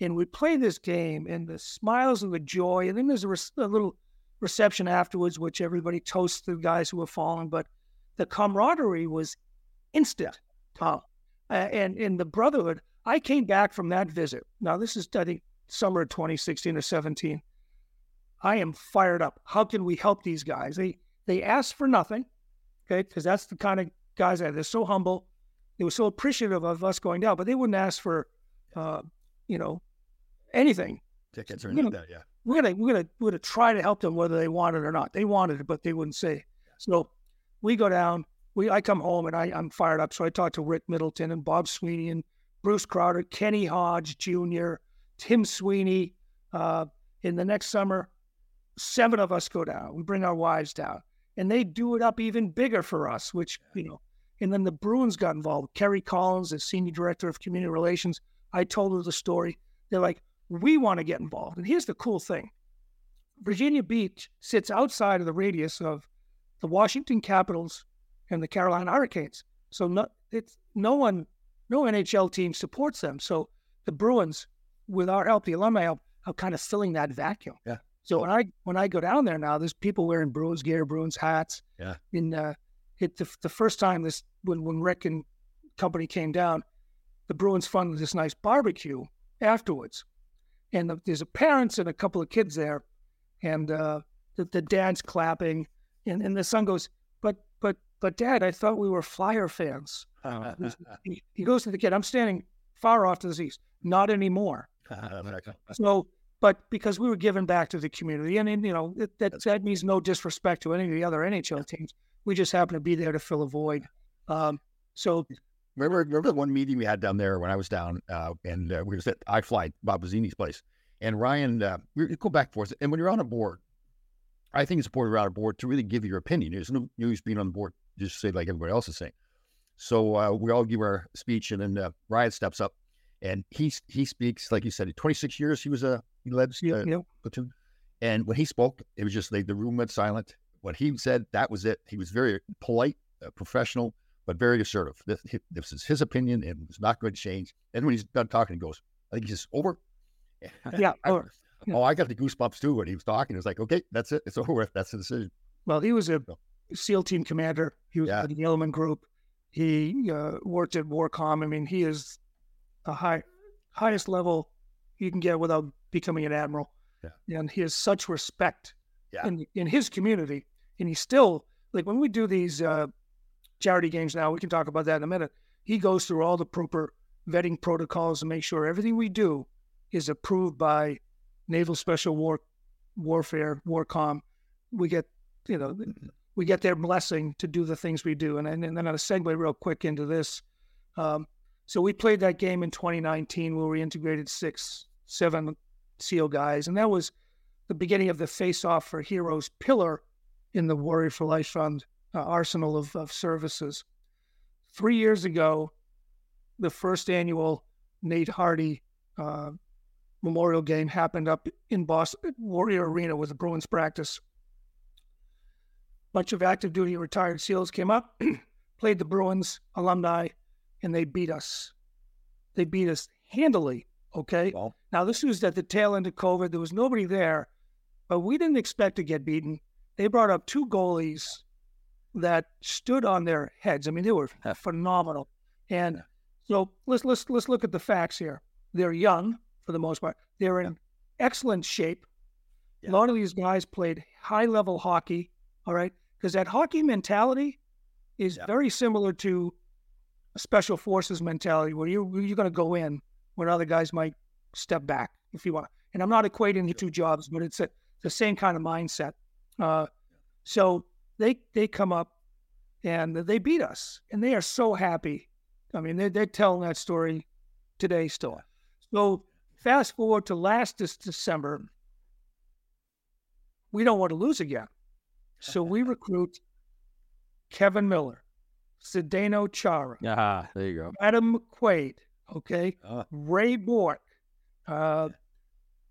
and we play this game and the smiles and the joy. And then there's a, re- a little reception afterwards, which everybody toasts the guys who have fallen. But the camaraderie was instant, Tom. And in the brotherhood, I came back from that visit. Now, this is, I think, summer 2016 or 17. I am fired up. How can we help these guys? They they ask for nothing, okay, because that's the kind of guys that they're so humble. They were so appreciative of us going down, but they wouldn't ask for, uh, you know, anything. Tickets or anything like that, yeah. We're gonna we're gonna we're gonna try to help them whether they want it or not. They wanted it, but they wouldn't say. So we go down. We I come home and I I'm fired up. So I talk to Rick Middleton and Bob Sweeney and Bruce Crowder, Kenny Hodge Jr., Tim Sweeney. Uh, in the next summer, seven of us go down. We bring our wives down, and they do it up even bigger for us. Which you know, and then the Bruins got involved. Kerry Collins, the senior director of community relations, I told her the story. They're like, we want to get involved. And here's the cool thing: Virginia Beach sits outside of the radius of the Washington Capitals and the Carolina Hurricanes. So no, it's no one, no NHL team supports them. So the Bruins, with our help, the alumni help, are kind of filling that vacuum. Yeah. So when I when I go down there now, there's people wearing Bruins gear, Bruins hats. Yeah. In uh, it the, the first time this when when Rick and company came down, the Bruins funded this nice barbecue afterwards, and the, there's a parents and a couple of kids there, and uh, the, the dad's clapping, and, and the son goes, but but dad, I thought we were Flyer fans. he, he goes to the kid. I'm standing far off to the east. Not anymore. so but because we were given back to the community, and, and you know that that means no disrespect to any of the other NHL teams. We just happen to be there to fill a void. Um, so remember, remember the one meeting we had down there when I was down, uh, and uh, we were at I-Fly Bob Pizzini's place, and Ryan, uh, we go back and forth. And when you're on a board, I think it's important around a board to really give your opinion. There's no use being on the board just say like everybody else is saying. So uh, we all give our speech, and then uh, Ryan steps up, and he he speaks like you said. 26 years he was a he led uh, yep. platoon. And when he spoke, it was just like the room went silent. What he said, that was it. He was very polite, uh, professional, but very assertive. This, this is his opinion and it's not going to change. And when he's done talking, he goes, I think he's just over. Yeah. Oh, I got the goosebumps too when he was talking. It was like, okay, that's it. It's over. With. That's the decision. Well, he was a SEAL team commander. He was yeah. in the Element Group. He uh, worked at Warcom. I mean, he is the high, highest level you can get without becoming an admiral. Yeah. And he has such respect yeah. in in his community. And he's still like when we do these uh, charity games now, we can talk about that in a minute. he goes through all the proper vetting protocols to make sure everything we do is approved by Naval Special War Warfare Warcom. We get you know we get their blessing to do the things we do. And, and, and then I'll segue real quick into this. Um, so we played that game in 2019 where we integrated six, seven SEAL guys, and that was the beginning of the Face Off for Heroes pillar in the Warrior for Life Fund uh, arsenal of, of services. Three years ago, the first annual Nate Hardy uh, Memorial Game happened up in Boston Warrior Arena with the Bruins practice bunch of active duty retired SEALs came up, played the Bruins alumni, and they beat us. They beat us handily. Okay. Well, now this was at the tail end of COVID. There was nobody there, but we didn't expect to get beaten. They brought up two goalies that stood on their heads. I mean, they were phenomenal. And so let's let's let's look at the facts here. They're young for the most part. They're in excellent shape. Yeah. A lot of these guys played high level hockey. All right because that hockey mentality is yeah. very similar to a special forces mentality where you you're going to go in when other guys might step back if you want. And I'm not equating the two jobs, but it's a, the same kind of mindset. Uh, so they they come up and they beat us, and they are so happy. I mean, they're, they're telling that story today still. So fast forward to last this December, we don't want to lose again. So we recruit Kevin Miller, Zdeno Chara. Ah, there you go. Adam McQuaid, okay, uh. Ray Bourque, uh,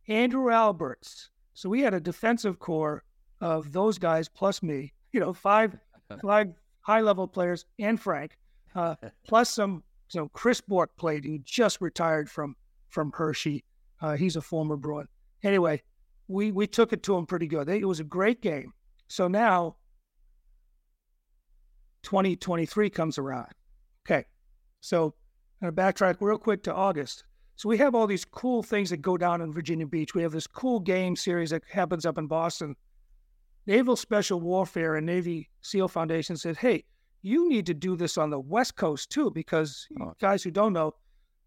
Andrew Alberts. So we had a defensive core of those guys plus me. You know, five five high level players and Frank, uh, plus some. So Chris Bourque played. He just retired from from Hershey. Uh, he's a former Bruin. Anyway, we we took it to him pretty good. It was a great game. So now 2023 comes around. Okay. So I'm going to backtrack real quick to August. So we have all these cool things that go down in Virginia Beach. We have this cool game series that happens up in Boston. Naval Special Warfare and Navy SEAL Foundation said, hey, you need to do this on the West Coast too, because oh. guys who don't know,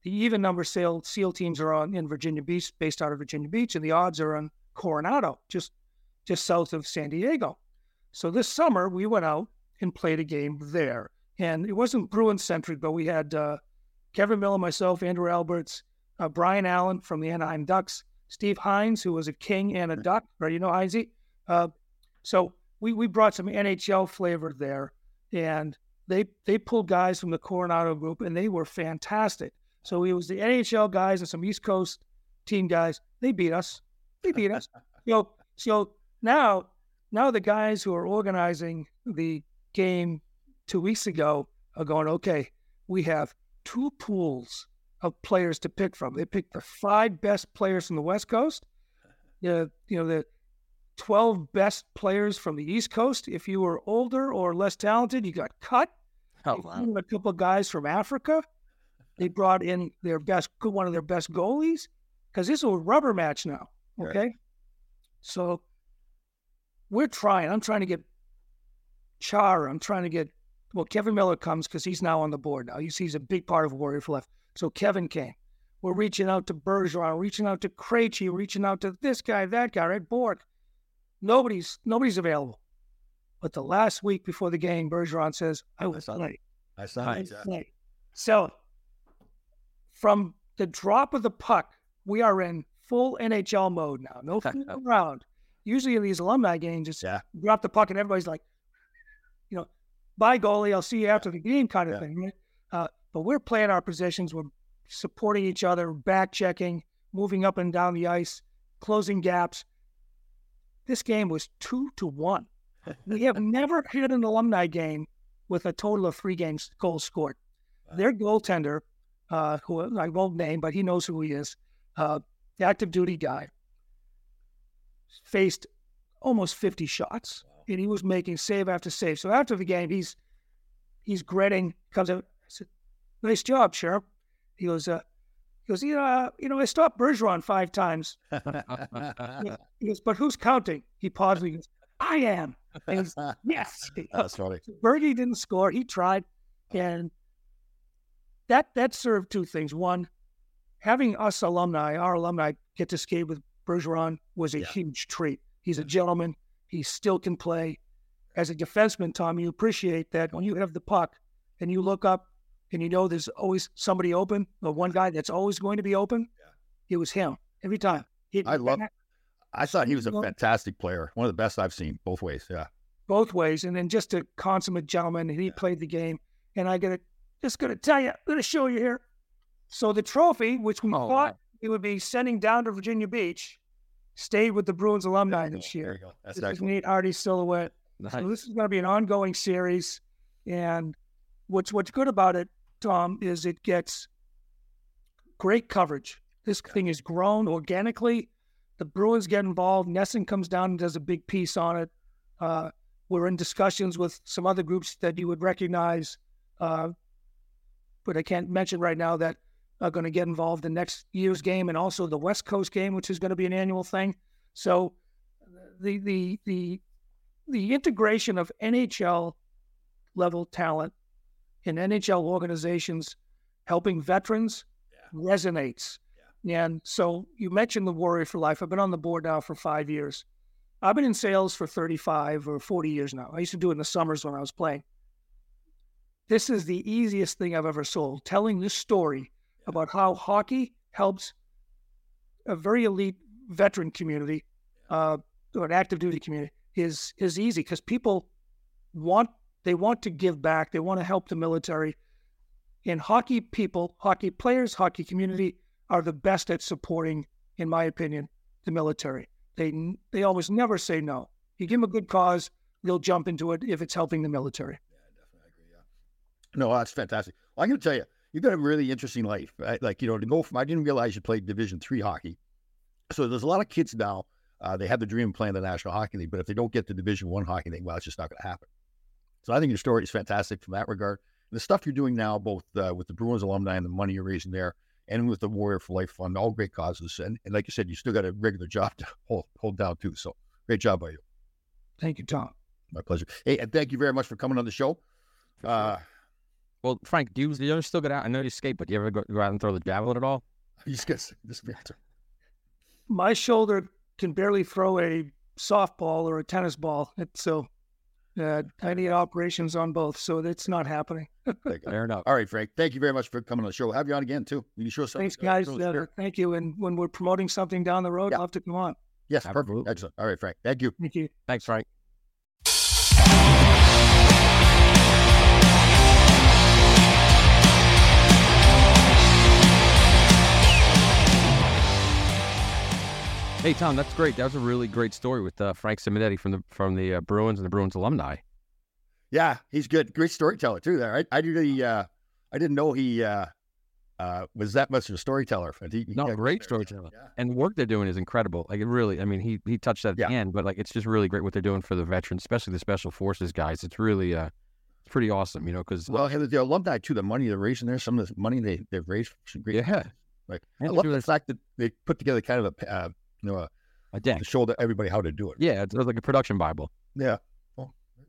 the even number SEAL, SEAL teams are on in Virginia Beach, based out of Virginia Beach, and the odds are on Coronado, just just south of San Diego. So this summer we went out and played a game there, and it wasn't Bruin centric, but we had uh, Kevin Miller, myself, Andrew Alberts, uh, Brian Allen from the Anaheim Ducks, Steve Heinze, who was a King and a Duck, right? You know Heinzey. Uh, so we we brought some NHL flavor there, and they they pulled guys from the Coronado group, and they were fantastic. So it was the NHL guys and some East Coast team guys. They beat us. They beat us. you know, so now, now the guys who are organizing the game two weeks ago are going, okay, we have two pools of players to pick from. They picked the five best players from the West Coast, the you know the twelve best players from the East Coast. If you were older or less talented, you got cut. Oh, wow. A couple of guys from Africa. They brought in their best, one of their best goalies, because this is a rubber match now. Okay, right. so we're trying. I'm trying to get Char. I'm trying to get, well, Kevin Miller comes because he's now on the board now. You see, he's a big part of Warrior for Life. So Kevin came. We're reaching out to Bergeron, reaching out to Krejci, reaching out to this guy, that guy, right? Bourque. Nobody's nobody's available. But the last week before the game, Bergeron says, I was late. I saw that. So from the drop of the puck, we are in full NHL mode now. No fooling around usually in these alumni games, it's yeah. drop the puck and everybody's like, you know, bye goalie, I'll see you after the game kind of yeah. thing, right? Uh, but we're playing our positions, we're supporting each other, back checking, moving up and down the ice, closing gaps. This game was two to one. we have never had an alumni game with a total of three games goals scored. Wow. Their goaltender, uh, who I won't name, but he knows who he is, uh, the active duty guy, faced almost 50 shots, and he was making save after save. So after the game, he's he's grinning, comes I said, "Nice job, Sheriff." He goes, uh, he goes, you know, uh, you know, I stopped Bergeron five times. he goes, but who's counting? He pauses. He goes, I am. Goes, yes. That's funny. Bergie didn't score. He tried, and that that served two things. One, having us alumni, our alumni, get to skate with Bergeron was a Yeah. huge treat. He's a gentleman. He still can play. As a defenseman, Tom, you appreciate that when you have the puck and you look up and you know there's always somebody open, or one guy that's always going to be open. It was him every time. He'd I love. I thought he was a fantastic player, one of the best I've seen both ways. Yeah, both ways, and then just a consummate gentleman. He played the game. And I gotta just gonna tell you, I'm gonna show you here. So the trophy, which we Oh, thought wow. we would be sending down to Virginia Beach, stayed with the Bruins alumni this year. There you go. That's This is. Nate Hardy silhouette. Nice. So this is going to be an ongoing series, and what's what's good about it, Tom, is it gets great coverage. This thing is grown organically. The Bruins get involved. NESN comes down and does a big piece on it. Uh, we're in discussions with some other groups that you would recognize, uh, but I can't mention right now that are going to get involved in next year's game and also the West Coast game, which is going to be an annual thing. So the the the the integration of NHL level talent in NHL organizations helping veterans resonates. And so you mentioned the Warrior for Life. I've been on the board now for five years. I've been in sales for 35 or 40 years now. I used to do it in the summers when I was playing. This is the easiest thing I've ever sold, telling this story about how hockey helps a very elite veteran community uh, or an active duty community is is easy because people want they want to give back. They want to help the military. And hockey people, hockey players, hockey community are the best at supporting, in my opinion, the military. They they always never say no. You give them a good cause, they'll jump into it if it's helping the military. No, that's fantastic. Well, I'm going to tell you, you've got a really interesting life. Right? Like you know, to go from I didn't realize you played Division three hockey. So there's a lot of kids now. Uh, they have the dream of playing the National Hockey League, but if they don't get to Division one hockey, they well, it's just not going to happen. So I think your story is fantastic from that regard. The stuff you're doing now, both uh, with the Bruins alumni and the money you're raising there, and with the Warrior for Life Fund, all great causes. And, and like you said, you still got a regular job to hold, hold down too. So great job by you. Thank you, Tom. My pleasure. Hey, and thank you very much for coming on the show. Uh, Well, Frank, do you, do you ever still get out? I know you skate, but do you ever go, go out and throw the javelin at all? just get this answer. My shoulder can barely throw a softball or a tennis ball. So uh, I need operations on both, so it's not happening. Fair enough. All right, Frank. Thank you very much for coming on the show. We'll have you on again too. You can show us something. Thanks, guys. Uh, thank you. And when we're promoting something down the road, Yeah. I'll have to come on. Yes, Absolutely. perfect. Excellent. All right, Frank. Thank you. Thank you. Thanks, Frank. Hey Tom, that's great. That was a really great story with uh, Frank Simonetti from the from the uh, Bruins and the Bruins alumni. Yeah, he's good. Great storyteller too. There, I, I really, uh, I didn't know he uh, uh, was that much of a storyteller. He, he No, great storyteller. Yeah. And the work they're doing is incredible. Like it really, I mean, he he touched that at Yeah. the end, but like it's just really great what they're doing for the veterans, especially the special forces guys. It's really uh, it's pretty awesome, you know, because Well, the alumni too. The money they're raising there, some of the money they they've raised some great. Yeah. Like I love the fact that they put together kind of a, uh, a, deck. to show that everybody how to do it. Yeah, it's like a production bible. Yeah.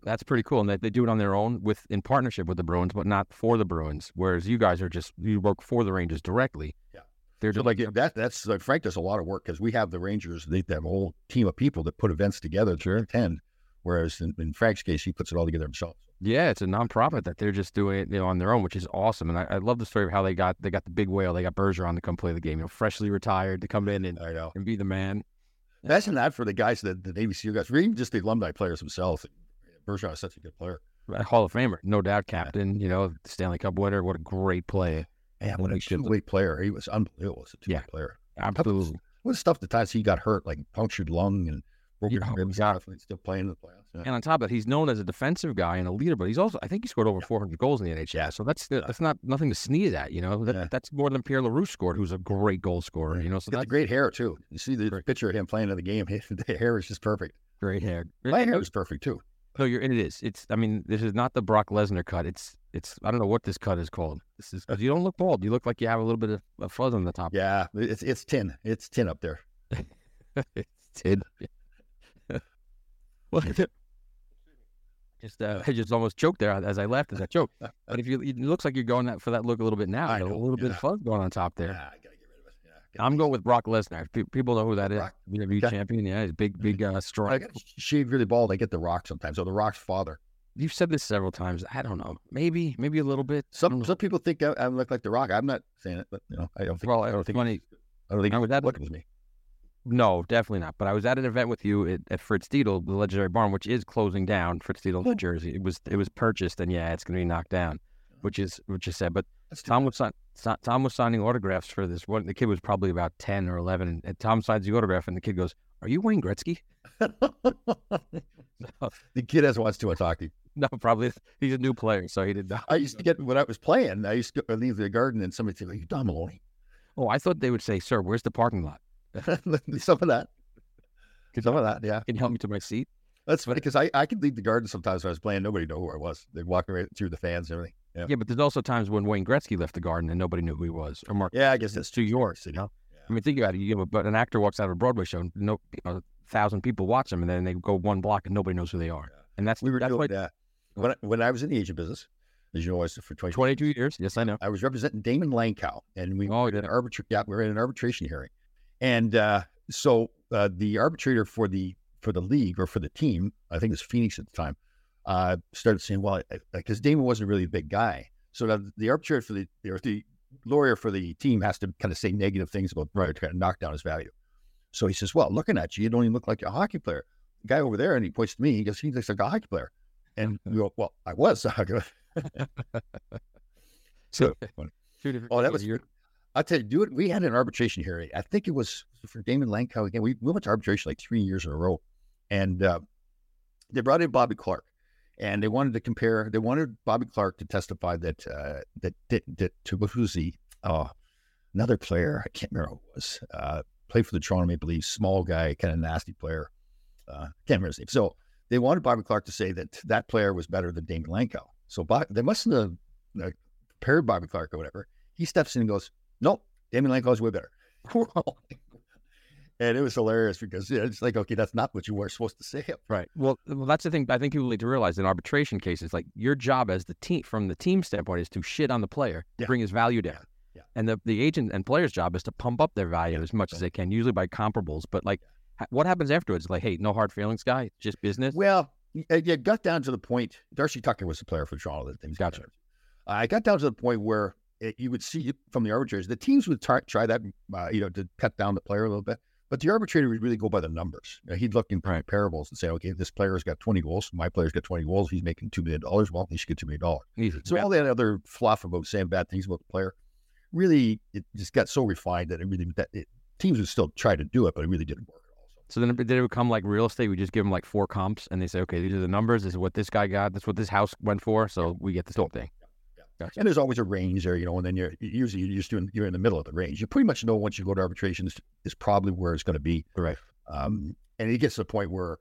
That's pretty cool, and they, they do it on their own with in partnership with the Bruins, but not for the Bruins. Whereas you guys are just you work for the Rangers directly. Yeah. they're So just, like that, that's like Frank does a lot of work because we have the Rangers. They, they have a whole team of people that put events together to attend. Whereas in, in Frank's case, he puts it all together himself. Yeah, it's a nonprofit that they're just doing it you know, on their own, which is awesome. And I, I love the story of how they got they got the big whale, they got Bergeron to come play the game, you know, freshly retired to come in and, I know. and be the man. Imagine that for the guys that the Navy SEAL guys, or even just the alumni players themselves. Bergeron is such a good player. A Hall of Famer, no doubt, captain. You know, Stanley Cup winner. What a great play! Man, what a He two-way player. He was unbelievable as a two-way Yeah. player. Absolutely. What stuff the times he got hurt, like punctured lung and broken Yeah, ribs, yeah. and he's still playing in the playoffs. Yeah. And on top of that, he's known as a defensive guy and a leader, but he's also I think he scored over 400 goals in the NHL. So that's that's not nothing to sneeze at. You know, that, Yeah. that's more than Pierre Larouche scored, who's a great goal scorer. You know, so that's great hair too. You see the picture of him playing in the game. the hair is just perfect. great hair. My hair is perfect too. No, you're, and it is. It's. I mean, this is not the Brock Lesnar cut. It's. It's. I don't know what this cut is called. This is you don't look bald. You look like you have a little bit of, of fuzz on the top. Yeah, it's it's tin. It's tin up there. it's tin. Just uh, I just almost choked there as I left as I choked. But if you, it looks like you're going that for that look a little bit now. I a little bit of fuzz going on top there. Yeah, I gotta get rid of it. Yeah, I'm going with Brock Lesnar. Pe- People know who that is. Brock? WWE Okay. champion. Yeah, he's big, big, uh, I strong. got shaved really bald. I get the Rock sometimes. So the Rock's father. You've said this several times. I don't know. Maybe, maybe a little bit. Some some people think I, I look like the Rock. I'm not saying it, but you know, I don't think. Well, I don't think. funny. I don't think I was at- what was me. No, definitely not. But I was at an event with you at, at Fritz Dietl, the legendary barn, which is closing down. Fritz Dietl, New Jersey. It was it was purchased, and yeah, it's going to be knocked down, which is which is sad. But That's Tom was sign, Tom was signing autographs for this one. The kid was probably about ten or eleven, and, Tom signs the autograph, and the kid goes, "Are you Wayne Gretzky?" the kid has watched to talk to you. no, probably he's a new player, so he did not. I used to get when I was playing. I used to leave the garden and somebody say, "Are you Don Maloney?" Oh, I thought they would say, "Sir, where's the parking lot? Some of that. Some of that. Yeah, Can you help me to my seat?" that's funny because I I could leave the garden sometimes when I was playing. Nobody knew who I was. They'd walk right through the fans and everything. Yeah. Yeah, but there's also times when Wayne Gretzky left the garden and nobody knew who he was, or Mark. Yeah, I guess that's to yours, you know. Yeah. I mean, think about it. You a, but an actor walks out of a Broadway show, no, you know, a thousand people watch them, and then they go one block and nobody knows who they are. Yeah. And that's We were that's doing that when I, when I was in the agent business. As you know, I was for 20, 22 years. Yes, I know. I was representing Daymond Langkow, and we Oh, were in an arbitra- yeah, we were in an arbitration hearing, and uh, so uh, the arbitrator for the for the league or for the team, I think it was Phoenix at the time, uh, started saying, "Well, because Daymond wasn't really a big guy, so the, the arbitrator for the or the lawyer for the team has to kind of say negative things about right to kind of knock down his value." So he says, "Well, looking at you, you don't even look like a hockey player." The guy over there, and he points to me. He goes, "He looks like a hockey player," and we go, "Well, I was." A hockey player. So different Oh, that was You're- I'll tell you, do it. We had an arbitration hearing. I think it was for Daymond Langkow again. We, we went to arbitration like three years in a row, and uh, they brought in Bobby Clarke, and they wanted to compare. They wanted Bobby Clarke to testify that uh, that to the uh, another player. I can't remember who it was. Uh, played for the Toronto Maple Leafs. Small guy, kind of nasty player. Uh, can't remember his name. So they wanted Bobby Clarke to say that that player was better than Daymond Langkow. So Bob, they mustn't have uh, Bobby Clarke or whatever. He steps in and goes, "Nope, Daymond Langkow is way better." and it was hilarious because yeah, it's like, okay, that's not what you were supposed to say. Right. Well, well, that's the thing. I think people need to realize in arbitration cases, like your job as the team, from the team standpoint, is to shit on the player, Yeah. bring his value down. Yeah. And the the agent and player's job is to pump up their value as much as they can, usually by comparables. But like, ha- what happens afterwards? Like, hey, no hard feelings, guy. Just business. Well, uh, got down to the point. Darcy Tucker was the player for Toronto that Gotcha. I got down to the point where it, you would see from the arbitrators, the teams would try, try that, uh, you know, to cut down the player a little bit. But the arbitrator would really go by the numbers. You know, he'd look in Right. comparables and say, okay, this player's got 20 goals. My player's got 20 goals. He's making $2 million. Well, he should get $2 million. Easy. So all that other fluff about saying bad things about the player, really, it just got so refined that it really, that it, teams would still try to do it, but it really didn't work at all. So then it- did it become like real estate? We just give them like four comps, and they say, okay, these are the numbers. This is what this guy got. This is what this house went for. So we get the whole thing. Gotcha. And there's always a range there, you know, and then you're usually you're just doing you're in the middle of the range. You pretty much know once you go to arbitration is, is probably where it's going to be. Right. Um, and it gets to the point where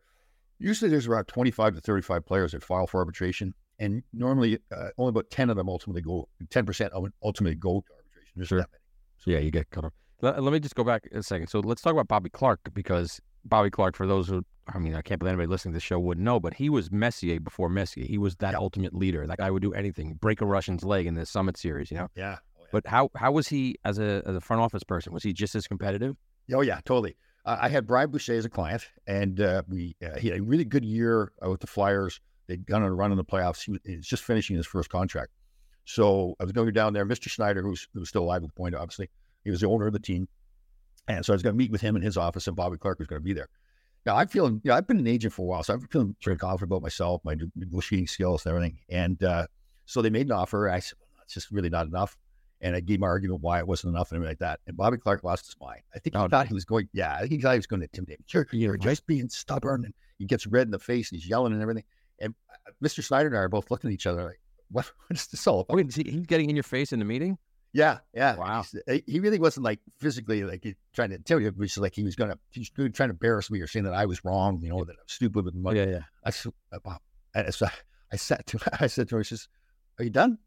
usually there's around 25 to 35 players that file for arbitration, and normally uh, only about 10 of them ultimately go, 10 percent ultimately go to arbitration. There's Sure. that many. So yeah, you get cut off. Let, let me just go back a second. So let's talk about Bobby Clarke because Bobby Clarke, for those who, I mean, I can't believe anybody listening to the show wouldn't know, but he was Messier before Messier. He was that Yeah. ultimate leader. That guy would do anything, break a Russian's leg in the Summit Series, you know. Yeah. Oh, yeah. But how how was he as a as a front office person? Was he just as competitive? Oh yeah, totally. Uh, I had Brian Boucher as a client, and uh, we uh, he had a really good year uh, with the Flyers. They'd gone on a run in the playoffs. He was, he was just finishing his first contract, so I was going to go down there. Mr. Snyder, who's who was still alive at the point, obviously, he was the owner of the team, and so I was going to meet with him in his office, and Bobby Clarke was going to be there. I'm feeling, you know, I've been an agent for a while, so I'm feeling pretty confident about myself, my negotiating skills, and everything. And uh, so they made an offer. I said, well, it's just really not enough. And I gave my argument why it wasn't enough and everything like that. And Bobby Clarke lost his mind. I think he Oh, thought he was going, yeah, I think he thought he was going to intimidate me. You're, you're just being stubborn. And he gets red in the face and he's yelling and everything. And uh, Mr. Snyder and I are both looking at each other like, what, what is this all about? Wait, he, he's getting in your face in the meeting? Yeah, yeah. Wow. Uh, He really wasn't like physically like he- trying to tell you, it was like he was gonna he's trying to embarrass me or saying that I was wrong, you know, that I'm stupid with money. yeah, yeah. I uh. And so I sat to I said to him, I says, Are you done?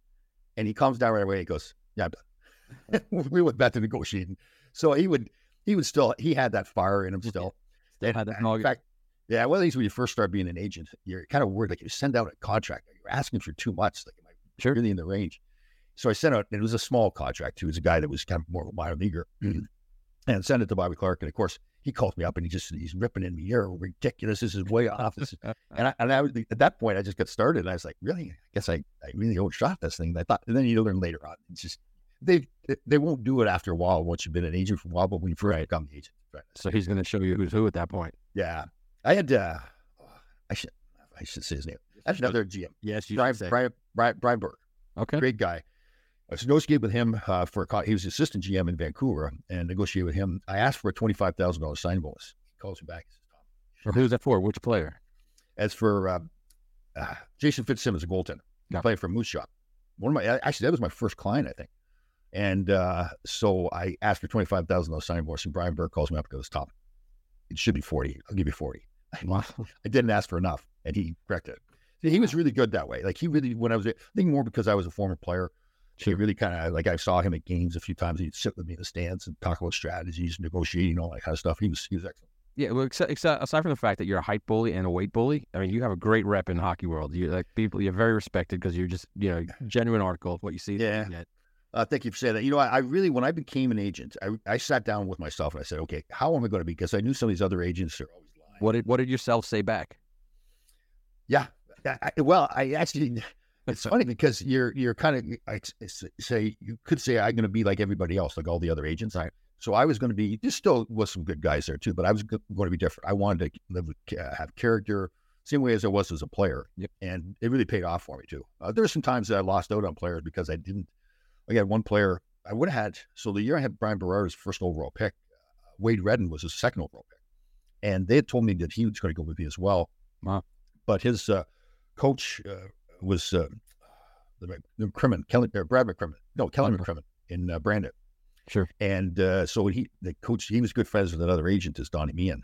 And he calms down right away. He goes, Yeah, I'm done. we went back to negotiating. So he would he would still he had that fire in him still. Still had that in fact, Yeah, one of these when you first start being an agent, you're kind of worried. Like you send out a contract, you're asking for too much. Like, am I Sure. really in the range? So I sent out, and it was a small contract. It was a guy that was kind of more of a minor leaguer, and sent it to Bobby Clarke. And of course, he calls me up and he just he's ripping in me. You're ridiculous. This is way off. This is, and I, and I was, at that point, I just got started. And I was like, really? I guess I, I really overshot this thing. I thought, and then you learn later on. It's just they they won't do it after a while once you've been an agent for a while. But when you first become the agent, right? So he's going to show you who's who at that point. Yeah, I had. uh I should I should say his name. That's another GM. Yes, you Brian. Brian, Brian, Brian Burke, Okay. great guy. I negotiated with him uh, for a he was assistant GM in Vancouver and negotiated with him. I asked for a twenty five thousand dollars sign bonus. He calls me back. He says, Tom, Who's that for? Which player? As for uh, uh, Jason Fitzsimmons, a goaltender, Yeah. playing for Moose Jaw. One of my actually that was my first client, I think. And uh, so I asked for twenty five thousand dollars sign bonus, and Brian Burke calls me up and goes, "Tom, it should be forty. I'll give you 40. I didn't ask for enough, and he corrected it. See, he was really good that way. Like he really, when I was, I think more because I was a former player. He really kind of like I saw him at games a few times. He'd sit with me in the stands and talk about strategies, negotiating, all that kind of stuff. He was he was excellent. Yeah, well, except, except, aside from the fact that you're a height bully and a weight bully, I mean, you have a great rep in the hockey world. You like people, you're very respected because you're just, you know, genuine article of what you see. Yeah. Uh, thank you for saying that. You know, I, I really, when I became an agent, I, I sat down with myself and I said, okay, how am I going to be? Because I knew some of these other agents are always lying. What did what did yourself say back? Yeah. I- well, I actually, it's funny because you're you're kind of I say you could say I'm going to be like everybody else, like all the other agents. I so I was going to be. There still was some good guys there too, but I was going to be different. I wanted to live, with ca- have character, same way as I was as a player, Yep. and it really paid off for me too. Uh, there were some times that I lost out on players because I didn't. I had one player I would have had. So the year I had Bryan Berard as first overall pick, uh, Wade Redden was his second overall pick, and they had told me that he was going to go with me as well. Wow. But his uh, coach uh, was uh, the, the McCrimmon, Kelly, uh, Brad McCrimmon. No, Kelly Okay. McCrimmon in uh, Brandon. Sure. And uh, so he, the coach, he was good friends with another agent, is Donnie Meehan,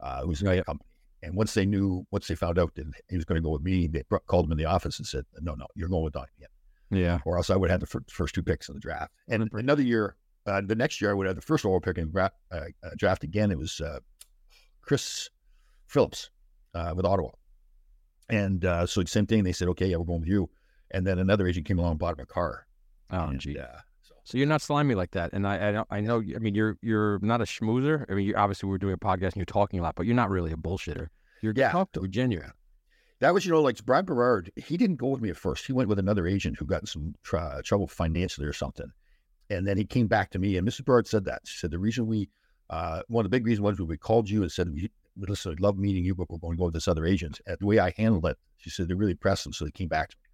uh, who was in the company. And once they knew, once they found out that he was going to go with me, they brought, called him in the office and said, "No, no, you're going with Donnie Meehan, Yeah. or else I would have had the fir- first two picks in the draft." And another year, uh, the next year, I would have the first overall pick in the gra- uh, uh, draft again. It was uh, Chris Phillips uh, with Ottawa. And uh, so same thing. They said, "Okay, yeah, we're going with you." And then another agent came along and bought him a car. Oh, and, gee. uh, so So you're not slimy like that, and I I, don't, I know. I mean, you're you're not a schmoozer. I mean, you obviously we're doing a podcast and you're talking a lot, but you're not really a bullshitter. You're Yeah. talk to, genuine. that was, you know, like Bryan Berard. He didn't go with me at first. He went with another agent who got in some tr- trouble financially or something. And then he came back to me, and Mrs. Berard said that. She said the reason we, uh, one of the big reasons was we called you and said, we, "Listen, I love meeting you, but we're going to go with this other agent." And the way I handled it, she said they really pressed him, so they came back to me.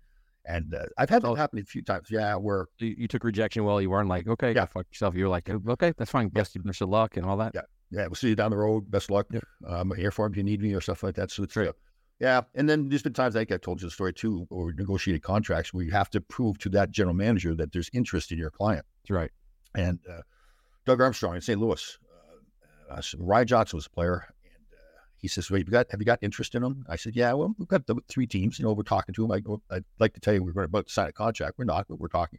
And uh, I've had that Oh. happen a few times. Yeah, where You, you took rejection well. You weren't like, okay, Yeah. fuck yourself. You're like, okay, that's fine. Best best of luck and all that. Yeah. yeah, we'll see you down the road. Best of luck. Yeah. Um, I'm here for if you need me or stuff like that. So it's uh, yeah. And then there's been times I think I told you the story too, or negotiated contracts where you have to prove to that general manager that there's interest in your client. That's right. And uh, Doug Armstrong in St. Louis, uh, uh, Ryan Johnson was a player, he says, "Well, you got have you got interest in him?" I said, "Yeah, well, we've got the three teams. You know, we're talking to him. I go, I'd like to tell you we're about to sign a contract. We're not, but we're talking."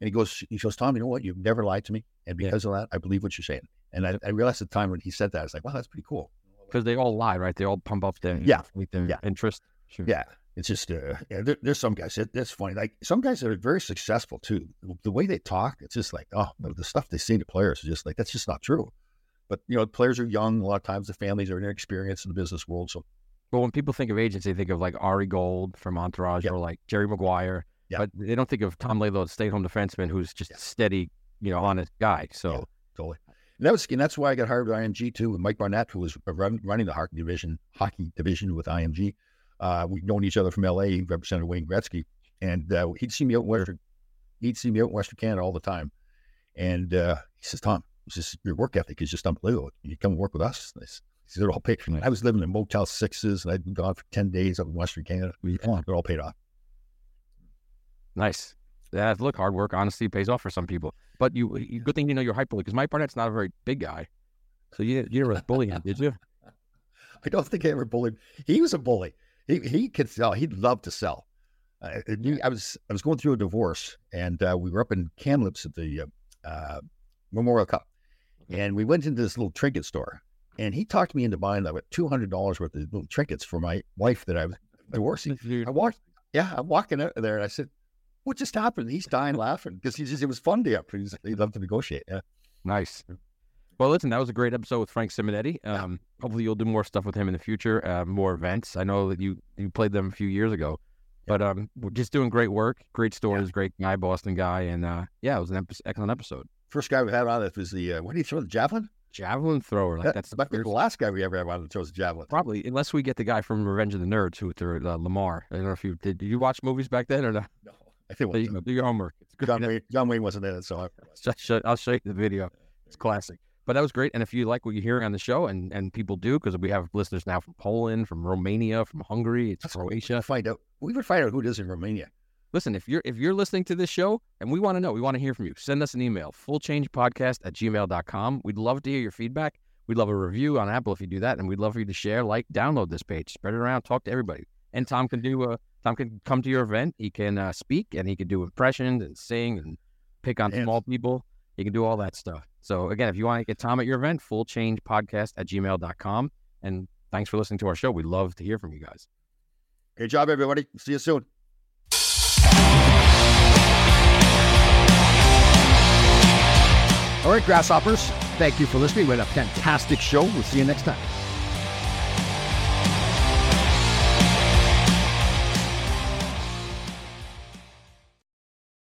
And he goes, he goes, Tom, you know what? You've never lied to me, and Yeah. because of that, I believe what you're saying. And I, I realized at the time when he said that, I was like, wow, that's pretty cool. Because they all lie, right? They all pump up their Yeah. with their Yeah. interest. Sure. Yeah, it's just uh, yeah. There, there's some guys. It, that's funny. Like some guys that are very successful too. The way they talk, it's just like oh, the stuff they say to players is just like that's just not true. But you know, players are young. A lot of times, the families are inexperienced in the business world. So But when people think of agents, they think of like Ari Gold from Entourage Yeah. or like Jerry Maguire. Yeah. But they don't think of Tom Laidlaw, the stay-at-home defenseman, who's just a steady, you know, honest guy. So Yeah. totally. And that was and that's why I got hired by IMG too. With Mike Barnett, who was run, running the hockey division, hockey division with IMG. Uh, we've known each other from LA. He represented Wayne Gretzky, and uh, he'd see me out in Western. He'd see me out in Western Canada all the time, and uh, he says, "Tom, he says your work ethic is just unbelievable. You come and work with us." "They're all paid." I was living in Motel Sixes, and I'd been gone for ten days up in Western Canada. Yeah. They're all paid off. nice. Yeah, look, hard work, honesty pays off for some people. But you, you good thing you know you're hyper because Mike Barnett's not a very big guy. So you, you didn't really bully him, did you? I don't think I ever bullied. He was a bully. He he could sell. He'd love to sell. Uh, you- I was I was going through a divorce, and uh, we were up in Kamloops at the uh, uh, Memorial Cup, and we went into this little trinket store, and he talked me into buying like two hundred dollars worth of little trinkets for my wife that I was divorcing. I walked, yeah, I'm walking out of there, and I said, "What just happened?" He's dying laughing because he just it was fun to him. He loved to negotiate. Yeah, Nice. Well, listen, that was a great episode with Frank Simonetti. Um, hopefully, you'll do more stuff with him in the future, uh, more events. I know that you you played them a few years ago, but um, we're just doing great work, great stories, great guy, Boston guy, and uh, yeah, it was an ep- excellent episode. First guy we had on it was the uh, what did he throw the javelin? Javelin thrower, like That- that's the the last guy we ever had on that throws the javelin. Probably, unless we get the guy from Revenge of the Nerds who threw uh, Lamar. I don't know if you did. Did you watch movies back then or not? No, I think you go. Do your homework. It's good. John Wayne, John Wayne wasn't in it, so I, I'll show you the video. It's classic. But that was great. And if you like what you're hearing on the show, and, and people do, because we have listeners now from Poland, from Romania, from Hungary, it's Croatia. find out. We would find out who it is in Romania. Listen, if you're if you're listening to this show and we want to know, we want to hear from you. Send us an email, fullchangepodcast at gmail.com. We'd love to hear your feedback. We'd love a review on Apple if you do that, and we'd love for you to share, like, download this page, spread it around, talk to everybody. And Tom can do a Tom can come to your event. He can uh, speak and he can do impressions and sing and pick on Yes. small people. He can do all that stuff. So again, if you want to get Tom at your event, fullchangepodcast at gmail.com. And thanks for listening to our show. We'd love to hear from you guys. Great job, everybody. See you soon. All right, grasshoppers, thank you for listening. We had a fantastic show. We'll see you next time.